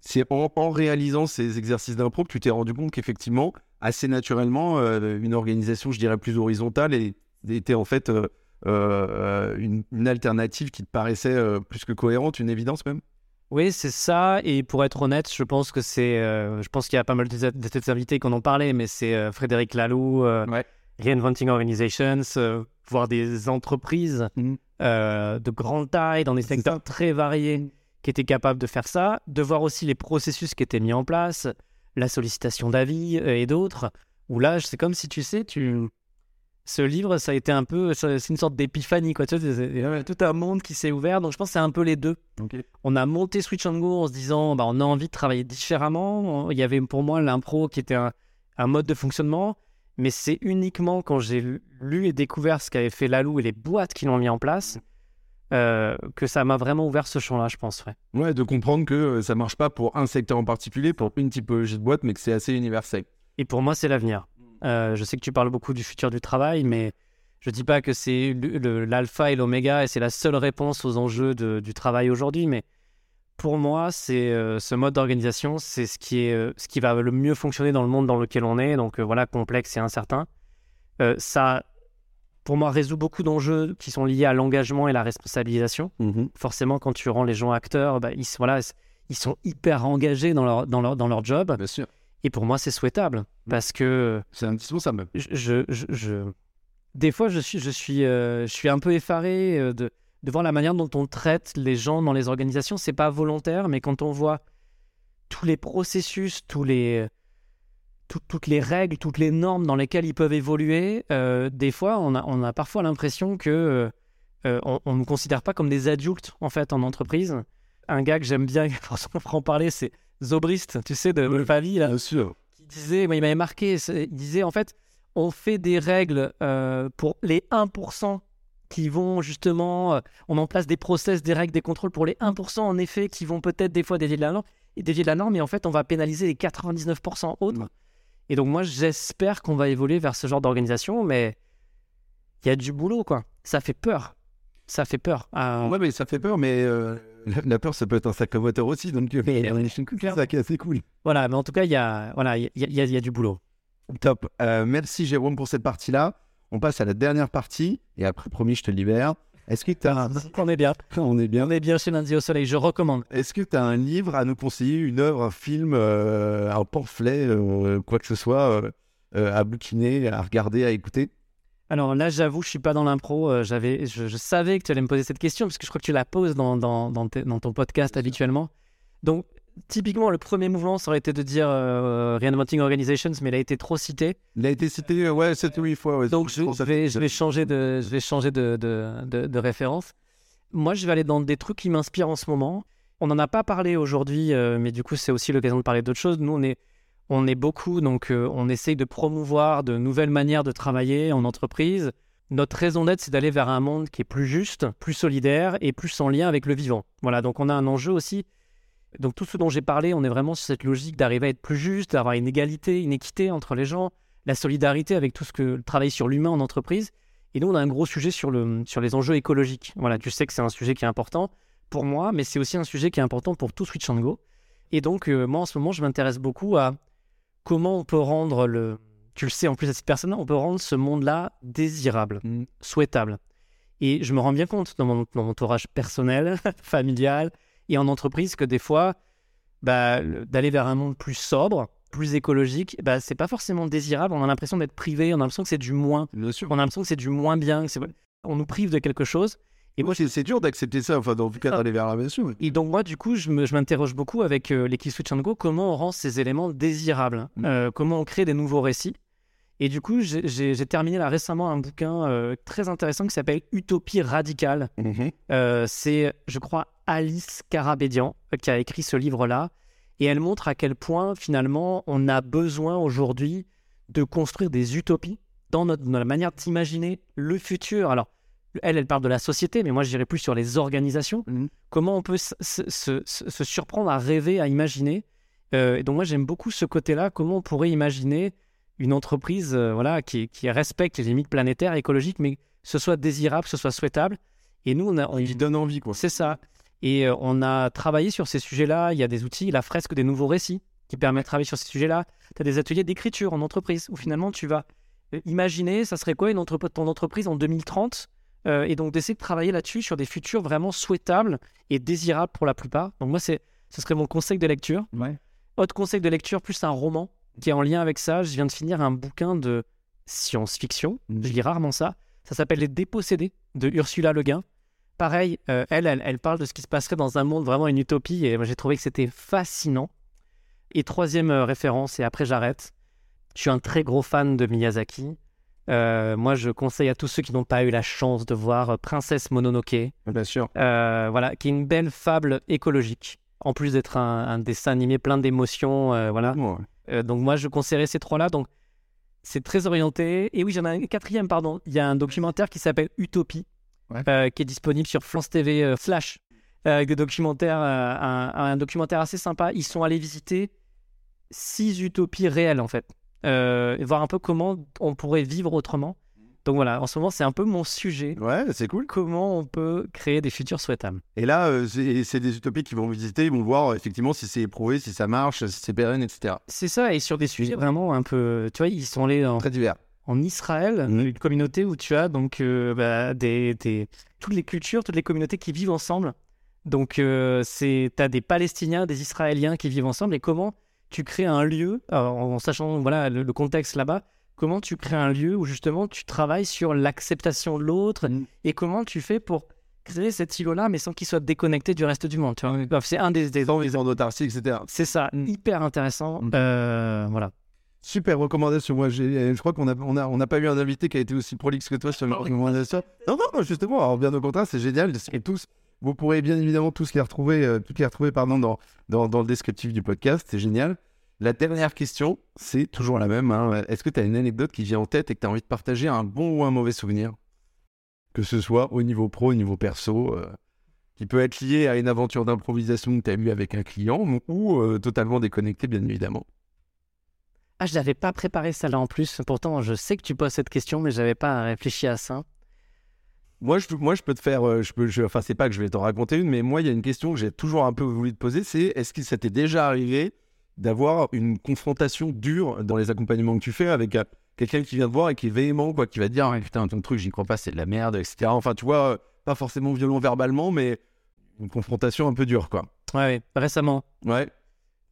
c'est en, en réalisant ces exercices d'impro que tu t'es rendu compte qu'effectivement, assez naturellement, une organisation, je dirais, plus horizontale et- était en fait euh, euh, une, une alternative qui te paraissait euh, plus que cohérente, une évidence même? Oui, c'est ça. Et pour être honnête, je pense que c'est. euh, je pense qu'il y a pas mal de, de tes invités qui en ont parlé, mais c'est euh, Frédéric Laloux, euh, Ouais. Reinventing Organizations, euh, voir des entreprises Mhm. de grande taille dans des secteurs très variés qui étaient capables de faire ça, de voir aussi les processus qui étaient mis en place, la sollicitation d'avis et d'autres. Où là, c'est comme si tu sais, tu. Ce livre, ça a été un peu, c'est une sorte d'épiphanie, quoi. Tu c'est- c'est tout un monde qui s'est ouvert. Donc, je pense que c'est un peu les deux on a monté Switch and Go en se disant bah, on a envie de travailler différemment. Il y avait pour moi l'impro qui était un, un mode de fonctionnement, mais c'est uniquement quand j'ai lu- lu et découvert ce qu'avait fait Lalou et les boîtes qui l'ont mis en place euh, que ça m'a vraiment ouvert ce champ-là, je pense. Ouais. Ouais, de comprendre que euh, ça marche pas pour un secteur en particulier, pour une typologie de boîte, mais que c'est assez universel. Et pour moi, c'est l'avenir. Euh, je sais que tu parles beaucoup du futur du travail, mais je dis pas que c'est l'alpha et l'oméga et c'est la seule réponse aux enjeux de- du travail aujourd'hui, mais pour moi, c'est euh, ce mode d'organisation, c'est ce qui est euh, ce qui va le mieux fonctionner dans le monde dans lequel on est, donc voilà complexe et incertain. Ça, pour moi, résout beaucoup d'enjeux qui sont liés à l'engagement et la responsabilisation. Forcément, quand tu rends les gens acteurs, bah, ils, voilà, ils sont hyper engagés dans leur, dans leur, dans leur job. Bien sûr. Et pour moi, c'est souhaitable parce que C'est indispensable. je, je, je- des fois, je suis, je suis, euh, je suis un peu effaré euh, de, de voir la manière dont on traite les gens dans les organisations. C'est pas volontaire, mais quand on voit tous les processus, tous les, tout- toutes les règles, toutes les normes dans lesquelles ils peuvent évoluer, euh, des fois, on a, on a parfois l'impression que on, on ne nous considère pas comme des adultes en fait en entreprise. Un gars que j'aime bien, forcément, pour en parler, c'est Zobrist, tu sais, de. Favi, là, Bien sûr. qui disait, moi, il m'avait marqué, il disait en fait, on fait des règles euh, pour les 1% qui vont justement, euh, on en place des process, des règles, des contrôles pour les 1% en effet qui vont peut-être des fois dévier de la norme, et dévier de la norme, mais en fait on va pénaliser les 99% autres. Et donc moi j'espère qu'on va évoluer vers ce genre d'organisation, mais il y a du boulot quoi. Ça fait peur. Ça fait peur. Euh, Ouais, mais ça fait peur, mais euh, la, la peur, ça peut être un sacré moteur aussi. Donc, euh, c'est ça qui est assez cool. Voilà, mais en tout cas il y a, voilà, il y, a- y a- il y a du boulot. Top. Euh, merci, Jérôme, pour cette partie-là. On passe à la dernière partie. Et après, promis, je te libère. Est-ce que tu as On est bien. On est bien. On est bien chez Lundi au Soleil. Je recommande. Est-ce que tu as un livre à nous conseiller, une œuvre, un film, euh, un pamphlet, euh, quoi que ce soit, euh, euh, à bouquiner, à regarder, à écouter? Alors là, j'avoue, je suis pas dans l'impro. euh, j'avais, je, je savais que tu allais me poser cette question parce que je crois que tu la poses dans, dans, dans, tes- dans ton podcast habituellement. Donc, typiquement, le premier mouvement, ça aurait été de dire euh, Reinventing Organizations, mais il a été trop cité. Il a été cité, euh, ouais, 7 ou 8 fois. ouais. Donc, je, vais, je vais changer, de, je vais changer de, de, de- de référence. Moi, je vais aller dans des trucs qui m'inspirent en ce moment. On n'en a pas parlé aujourd'hui, euh, mais du coup, c'est aussi l'occasion de parler d'autres choses. Nous, on est, on est beaucoup, donc euh, on essaye de promouvoir de nouvelles manières de travailler en entreprise. Notre raison d'être, c'est d'aller vers un monde qui est plus juste, plus solidaire et plus en lien avec le vivant. Voilà, donc on a un enjeu aussi. Donc tout ce dont j'ai parlé, on est vraiment sur cette logique d'arriver à être plus juste, d'avoir une égalité, une équité entre les gens, la solidarité avec tout ce que le travail sur l'humain en entreprise. Et nous, on a un gros sujet sur, le, sur les enjeux écologiques. Voilà, tu sais que c'est un sujet qui est important pour moi, mais c'est aussi un sujet qui est important pour tout Switch and Go. Et donc, euh, moi, en ce moment, je m'intéresse beaucoup à comment on peut rendre le. Tu le sais, en plus, à cette personne on peut rendre ce monde-là désirable, Mm. souhaitable. Et je me rends bien compte dans mon, dans mon entourage personnel, familial et en entreprise que des fois, bah, le- d'aller vers un monde plus sobre, plus écologique, bah, c'est pas forcément désirable. On a l'impression d'être privé, on a l'impression que c'est du moins. Bien sûr. On a l'impression que c'est du moins bien. On nous prive de quelque chose. Et moi, c'est dur d'accepter ça, enfin, dans tout cas, d'aller vers la ouais. et donc moi, du coup, je m'interroge beaucoup avec euh, l'équipe Switch and Go, comment on rend ces éléments désirables, Mm. Euh, comment on crée des nouveaux récits? Et du coup, j'ai- terminé là récemment un bouquin euh, très intéressant qui s'appelle Utopie radicale. Mhm. Euh, C'est, je crois, Alice Carabédian qui a écrit ce livre-là. Et elle montre à quel point, finalement, on a besoin aujourd'hui de construire des utopies dans, notre, dans la manière d'imaginer le futur. Alors, elle, elle parle de la société, mais moi, je dirais plus sur les organisations. Mhm. Comment on peut se, surprendre à rêver, à imaginer. Euh, et donc, moi, j'aime beaucoup ce côté-là. Comment on pourrait imaginer une entreprise euh, voilà, qui, qui respecte les limites planétaires, écologiques, mais que ce soit désirable, que ce soit souhaitable. Et nous, on a, on- donne envie, quoi. c'est ça. Et euh, on a travaillé sur ces sujets-là. Il y a des outils, la fresque des nouveaux récits, qui permet de travailler sur ces sujets-là. Tu as des ateliers d'écriture en entreprise où finalement tu vas imaginer, ça serait quoi une entrep- ton entreprise en 2030 euh, Et donc d'essayer de travailler là-dessus sur des futurs vraiment souhaitables et désirables pour la plupart. Donc moi, c'est, ce serait mon conseil de lecture. Ouais. Autre conseil de lecture, plus un roman qui est en lien avec ça. Je viens de finir un bouquin de science-fiction. Mhm. Je lis rarement ça. Ça s'appelle Les Dépossédés de Ursula Le Guin. Pareil, euh, elle, elle, elle parle de ce qui se passerait dans un monde vraiment une utopie et moi j'ai trouvé que c'était fascinant. Et troisième euh, référence, et après j'arrête, je suis un très gros fan de Miyazaki. Euh, moi je conseille à tous ceux qui n'ont pas eu la chance de voir euh, Princesse Mononoke, Bien sûr. euh, voilà, qui est une belle fable écologique. En plus d'être un, un dessin animé plein d'émotions, euh, voilà. Ouais. Donc moi, je conseillerais ces trois-là. Donc c'est très orienté. Et oui, j'en ai un quatrième, pardon. Il y a un documentaire qui s'appelle Utopie, Ouais. qui est disponible sur France TV Slash, euh, avec des documentaires, un, un documentaire assez sympa. Ils sont allés visiter six utopies réelles en fait, euh, et voir un peu comment on pourrait vivre autrement. Donc voilà, en ce moment, c'est un peu mon sujet. Ouais, c'est cool. Comment on peut créer des futurs souhaitables. Et là, euh, c'est des utopies qui vont visiter, ils vont voir euh, effectivement si c'est éprouvé, si ça marche, si c'est pérenne, etc. C'est ça, et sur des sujets vraiment un peu. Tu vois, ils sont allés en, Très divers. en Israël, Mhm. une communauté où tu as donc euh, bah, des, des- toutes les cultures, toutes les communautés qui vivent ensemble. Donc, euh, tu as des Palestiniens, des Israéliens qui vivent ensemble. Et comment tu crées un lieu, en sachant voilà, le, le contexte là-bas, comment tu crées un lieu où justement tu travailles sur l'acceptation de l'autre Mhm. et comment tu fais pour créer cet îlot-là, mais sans qu'il soit déconnecté du reste du monde. C'est un des, des- Dans les en autarcie, etc. c'est ça, Mhm. hyper intéressant. Mhm. Euh, voilà. Super recommandation. Moi, je crois qu'on a, on a, on n'a pas eu un invité qui a été aussi prolixe que toi sur les recommandations. Non, non, non, justement. Alors, bien au contraire, c'est génial. Et tous, vous pourrez bien évidemment tous les retrouver, euh, toutes les retrouver, pardon, dans, dans, dans le descriptif du podcast. C'est génial. La dernière question, c'est toujours la même. hein. Est-ce que tu as une anecdote qui vient en tête et que tu as envie de partager un bon ou un mauvais souvenir? Que ce soit au niveau pro, au niveau perso, euh, qui peut être lié à une aventure d'improvisation que tu as eue avec un client ou euh, totalement déconnecté, bien évidemment. Ah, je n'avais pas préparé ça là en plus. Pourtant, je sais que tu poses cette question, mais je n'avais pas réfléchi à ça. Moi, je, moi, je peux te faire. euh, Je peux, je- enfin, c'est pas que je vais t'en raconter une, mais moi, il y a une question que j'ai toujours un peu voulu te poser c'est est-ce qu'il s'était déjà arrivé d'avoir une confrontation dure dans les accompagnements que tu fais avec euh, quelqu'un qui vient te voir et qui est véhément, quoi, qui va te dire Ah, putain, ton truc, j'y crois pas, c'est de la merde, etc. Enfin, tu vois, euh, pas forcément violent verbalement, mais une confrontation un peu dure, quoi. Ouais, ouais, récemment. Ouais.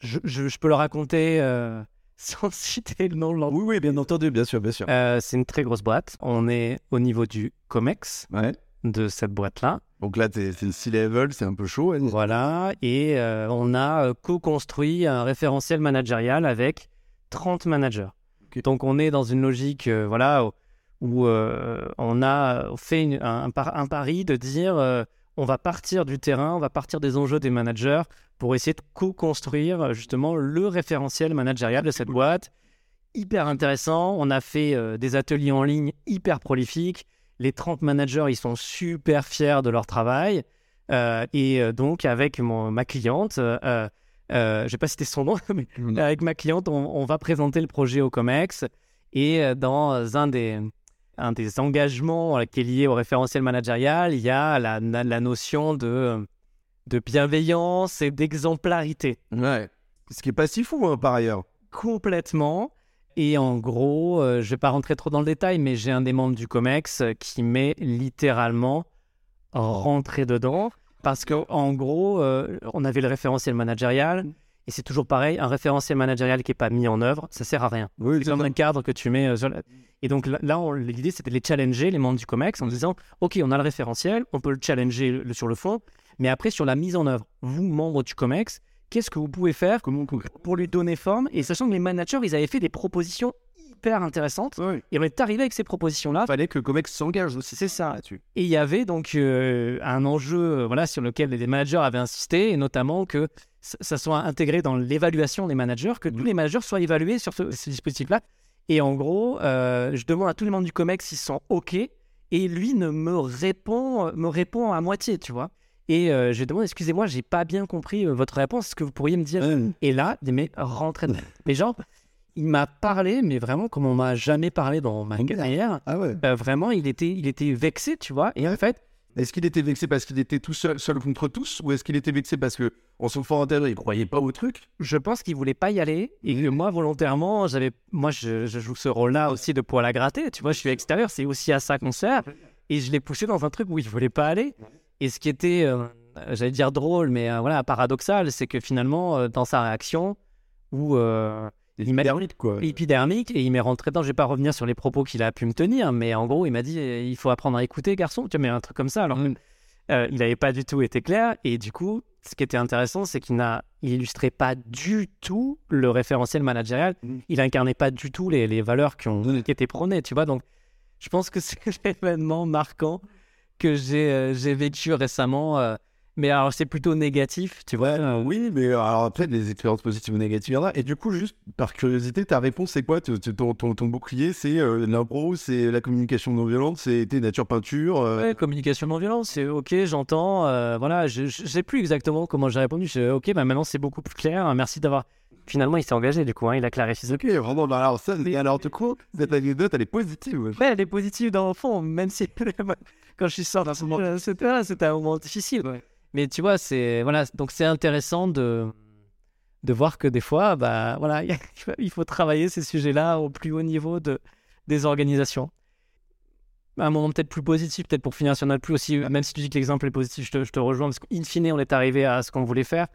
Je, je- je peux le raconter euh, sans citer le nom de l'entreprise. Oui, oui, bien entendu, bien sûr, bien sûr. Euh, c'est une très grosse boîte. On est au niveau du COMEX Ouais. de cette boîte-là. Donc là, c'est le C-level, c'est un peu chaud. ouais. Voilà. Et euh, on a euh, co-construit un référentiel managérial avec 30 managers. Donc on est dans une logique euh, voilà, où, euh, on a fait une- un, un par- un pari de dire euh, on va partir du terrain, on va partir des enjeux des managers pour essayer de co-construire euh, justement le référentiel managérial de cette boîte. Hyper intéressant. On a fait euh, des ateliers en ligne hyper prolifiques. Les 30 managers, ils sont super fiers de leur travail. Euh, et donc, avec mon, ma cliente, euh, je ne vais pas citer son nom, mais avec ma cliente, on, on va présenter le projet au COMEX. Et dans un des, un des engagements qui est lié au référentiel managérial, il y a la, notion de, de bienveillance et d'exemplarité. Ouais. Ce qui est pas si fou, hein, par ailleurs. Complètement. Et en gros, euh, je vais pas rentrer trop dans le détail, mais j'ai un des membres du COMEX qui m'est littéralement rentré dedans. Parce qu'en gros, euh, on avait le référentiel managérial. Et c'est toujours pareil, un référentiel managérial qui n'est pas mis en œuvre, ça sert à rien. Oui, C'est comme un cadre que tu mets euh, sur la- Et donc là, l'idée, c'était de les challenger, les membres du COMEX, en disant Ok, on a le référentiel, on peut le challenger le- sur le fond, mais après, sur la mise en œuvre, vous, membres du COMEX, qu'est-ce que vous pouvez faire pour lui donner forme Et sachant que les managers, ils avaient fait des propositions hyper intéressantes, Ouais. et on est arrivé avec ces propositions-là. fallait que Comex s'engage aussi. C'est ça. Et il y avait donc euh, un enjeu euh, voilà, sur lequel les managers avaient insisté, et notamment que ça- soit intégré dans l'évaluation des managers, que tous Mhm. les managers soient évalués sur ce, ce dispositif-là. Et en gros, euh, je demande à tous les membres du COMEX s'ils sont OK, et lui ne me répond, me répond à moitié, tu vois. Et euh, je demande, excusez-moi, j'ai pas bien compris euh, votre réponse, est-ce que vous pourriez me dire Et là, rentré dedans. Mais genre, il m'a parlé, mais vraiment comme on m'a jamais parlé dans ma carrière. Ah ouais. Euh, vraiment, il était, il était vexé, tu vois. Et en fait, Est-ce qu'il était vexé parce qu'il était tout seul, contre tous, ou est-ce qu'il était vexé parce que, en son fort intérieur, il croyait pas au truc? Je pense qu'il voulait pas y aller. Et moi volontairement j'avais moi je, joue ce rôle-là aussi de poil à gratter. Tu vois je suis extérieur c'est aussi à ça qu'on sert. Et je l'ai poussé dans un truc où il voulait pas aller. Et ce qui était euh, j'allais dire drôle mais euh, voilà paradoxal c'est que finalement euh, dans sa réaction où il m'a quoi. épidermique et il m'est rentré dedans. Je vais pas revenir sur les propos qu'il a pu me tenir mais en gros il m'a dit eh, il faut apprendre à écouter garçon. Tu vois mais un truc comme ça alors. Que, euh, il n'avait pas du tout été clair. Et du coup ce qui était intéressant c'est qu'il n'a il illustrait pas du tout le référentiel managérial. Mhm. il incarnait pas du tout les, les valeurs qui, ont, qui étaient prônées tu vois. Donc je pense que c'est l'événement marquant que j'ai euh, j'ai vécu récemment euh, mais alors c'est plutôt négatif tu vois? Ouais, oui, mais alors après, des expériences positives ou négatives, il y en a. Et du coup, juste par curiosité, ta réponse, c'est quoi? Ton, ton, ton bouclier, c'est euh, l'impro, c'est la communication non violente, c'est tes nature peinture. euh, Ouais, communication non violente, c'est ok, j'entends. euh, voilà, je, je sais plus exactement comment j'ai répondu. Je, ok, bah maintenant c'est beaucoup plus clair. Merci d'avoir. Finalement, il s'est engagé du coup, hein, il a clarifié. Ok, vraiment, bah, alors ça, et alors du coup, cette anecdote, elle est positive. ouais. Ouais, elle est positive dans le fond, même si quand je suis sorti, euh, c'était c'était un moment difficile. Mais tu vois, c'est voilà, donc c'est intéressant de de voir que des fois, bah voilà, il faut travailler ces sujets-là au plus haut niveau de des organisations. Un moment peut-être plus positif, peut-être pour finir sur notre plus aussi, même si tu dis que l'exemple est positif, je te, je te rejoins parce qu'in fine, on est arrivé à ce qu'on voulait faire.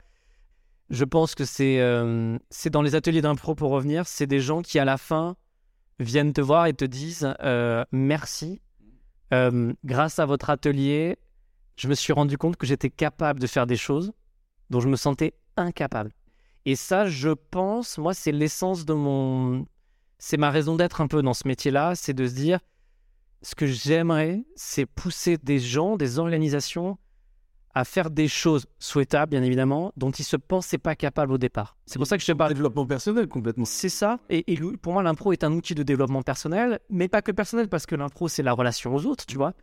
Je pense que c'est euh, c'est dans les ateliers d'impro pour revenir, c'est des gens qui à la fin viennent te voir et te disent euh, merci. Euh, grâce à votre atelier, je me suis rendu compte que j'étais capable de faire des choses dont je me sentais incapable. Et ça, je pense, moi, c'est l'essence de mon. C'est ma raison d'être un peu dans ce métier-là, c'est de se dire ce que j'aimerais, c'est pousser des gens, des organisations à faire des choses souhaitables, bien évidemment, dont ils se pensaient pas capables au départ. C'est pour ça que je te parle Développement personnel, complètement. c'est ça. Et, et pour moi, l'impro est un outil de développement personnel, mais pas que personnel, parce que l'impro, c'est la relation aux autres, tu vois.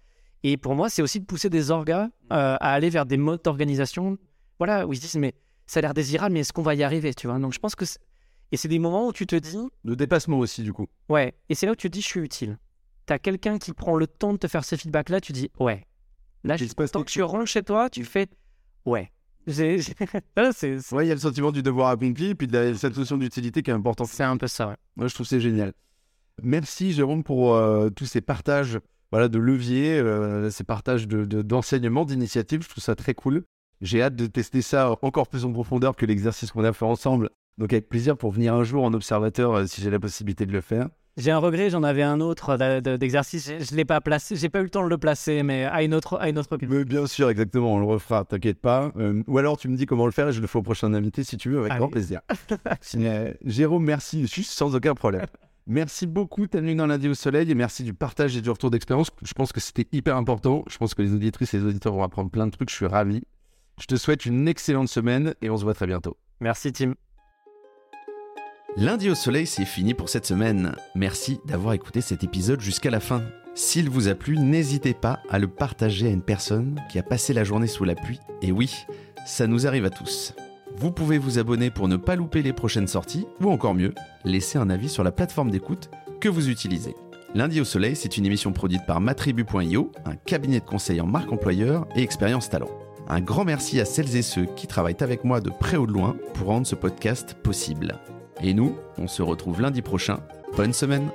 Et pour moi, c'est aussi de pousser des orgas euh, à aller vers des modes d'organisation, voilà, où ils se disent, mais ça a l'air désirable, mais est-ce qu'on va y arriver, tu vois? Donc je pense que... Et c'est des moments où tu te dis, De dépassement aussi, du coup. ouais, et c'est là où tu te dis, je suis utile. T'as quelqu'un qui prend le temps de te faire ce feedback-là, tu dis, ouais. Là, je- se passe tant quelque que tu rentres chez toi, tu fais, ouais. J'ai- j'ai- Là, c'est c'est- Ouais, il y a le sentiment du devoir accompli, et puis de cette notion d'utilité qui est importante. c'est un peu ça, ouais. Moi, je trouve que c'est génial. Merci, Jérôme, pour euh, tous ces partages voilà, de leviers, euh, ces partages de- de- d'enseignements, d'initiatives. Je trouve ça très cool. J'ai hâte de tester ça encore plus en profondeur que l'exercice qu'on a fait ensemble. Donc, avec plaisir pour venir un jour en observateur euh, si j'ai la possibilité de le faire. J'ai un regret, j'en avais un autre de- d'exercice, je- ne l'ai pas placé, j'ai pas eu le temps de le placer, mais à une autre, à une autre occasion. Mais bien sûr, exactement, on le refera, t'inquiète pas. Euh, ou alors, tu me dis comment le faire et je le fais au prochain invité si tu veux, avec Allez. grand plaisir. Euh, Jérôme, merci, juste sans aucun problème. Merci beaucoup d'être venu dans lundi au soleil et merci du partage et du retour d'expérience. Je pense que c'était hyper important. Je pense que les auditrices et les auditeurs vont apprendre plein de trucs. Je suis ravi. Je te souhaite une excellente semaine et on se voit très bientôt. Merci Tim. Lundi au soleil, c'est fini pour cette semaine. Merci d'avoir écouté cet épisode jusqu'à la fin. S'il vous a plu, n'hésitez pas à le partager à une personne qui a passé la journée sous la pluie. Et oui, ça nous arrive à tous. Vous pouvez vous abonner pour ne pas louper les prochaines sorties, ou encore mieux, laisser un avis sur la plateforme d'écoute que vous utilisez. Lundi au soleil, c'est une émission produite par matribu.io, un cabinet de conseil en marque employeur et expérience talent. Un grand merci à celles et ceux qui travaillent avec moi de près ou de loin pour rendre ce podcast possible. Et nous, on se retrouve lundi prochain. Bonne semaine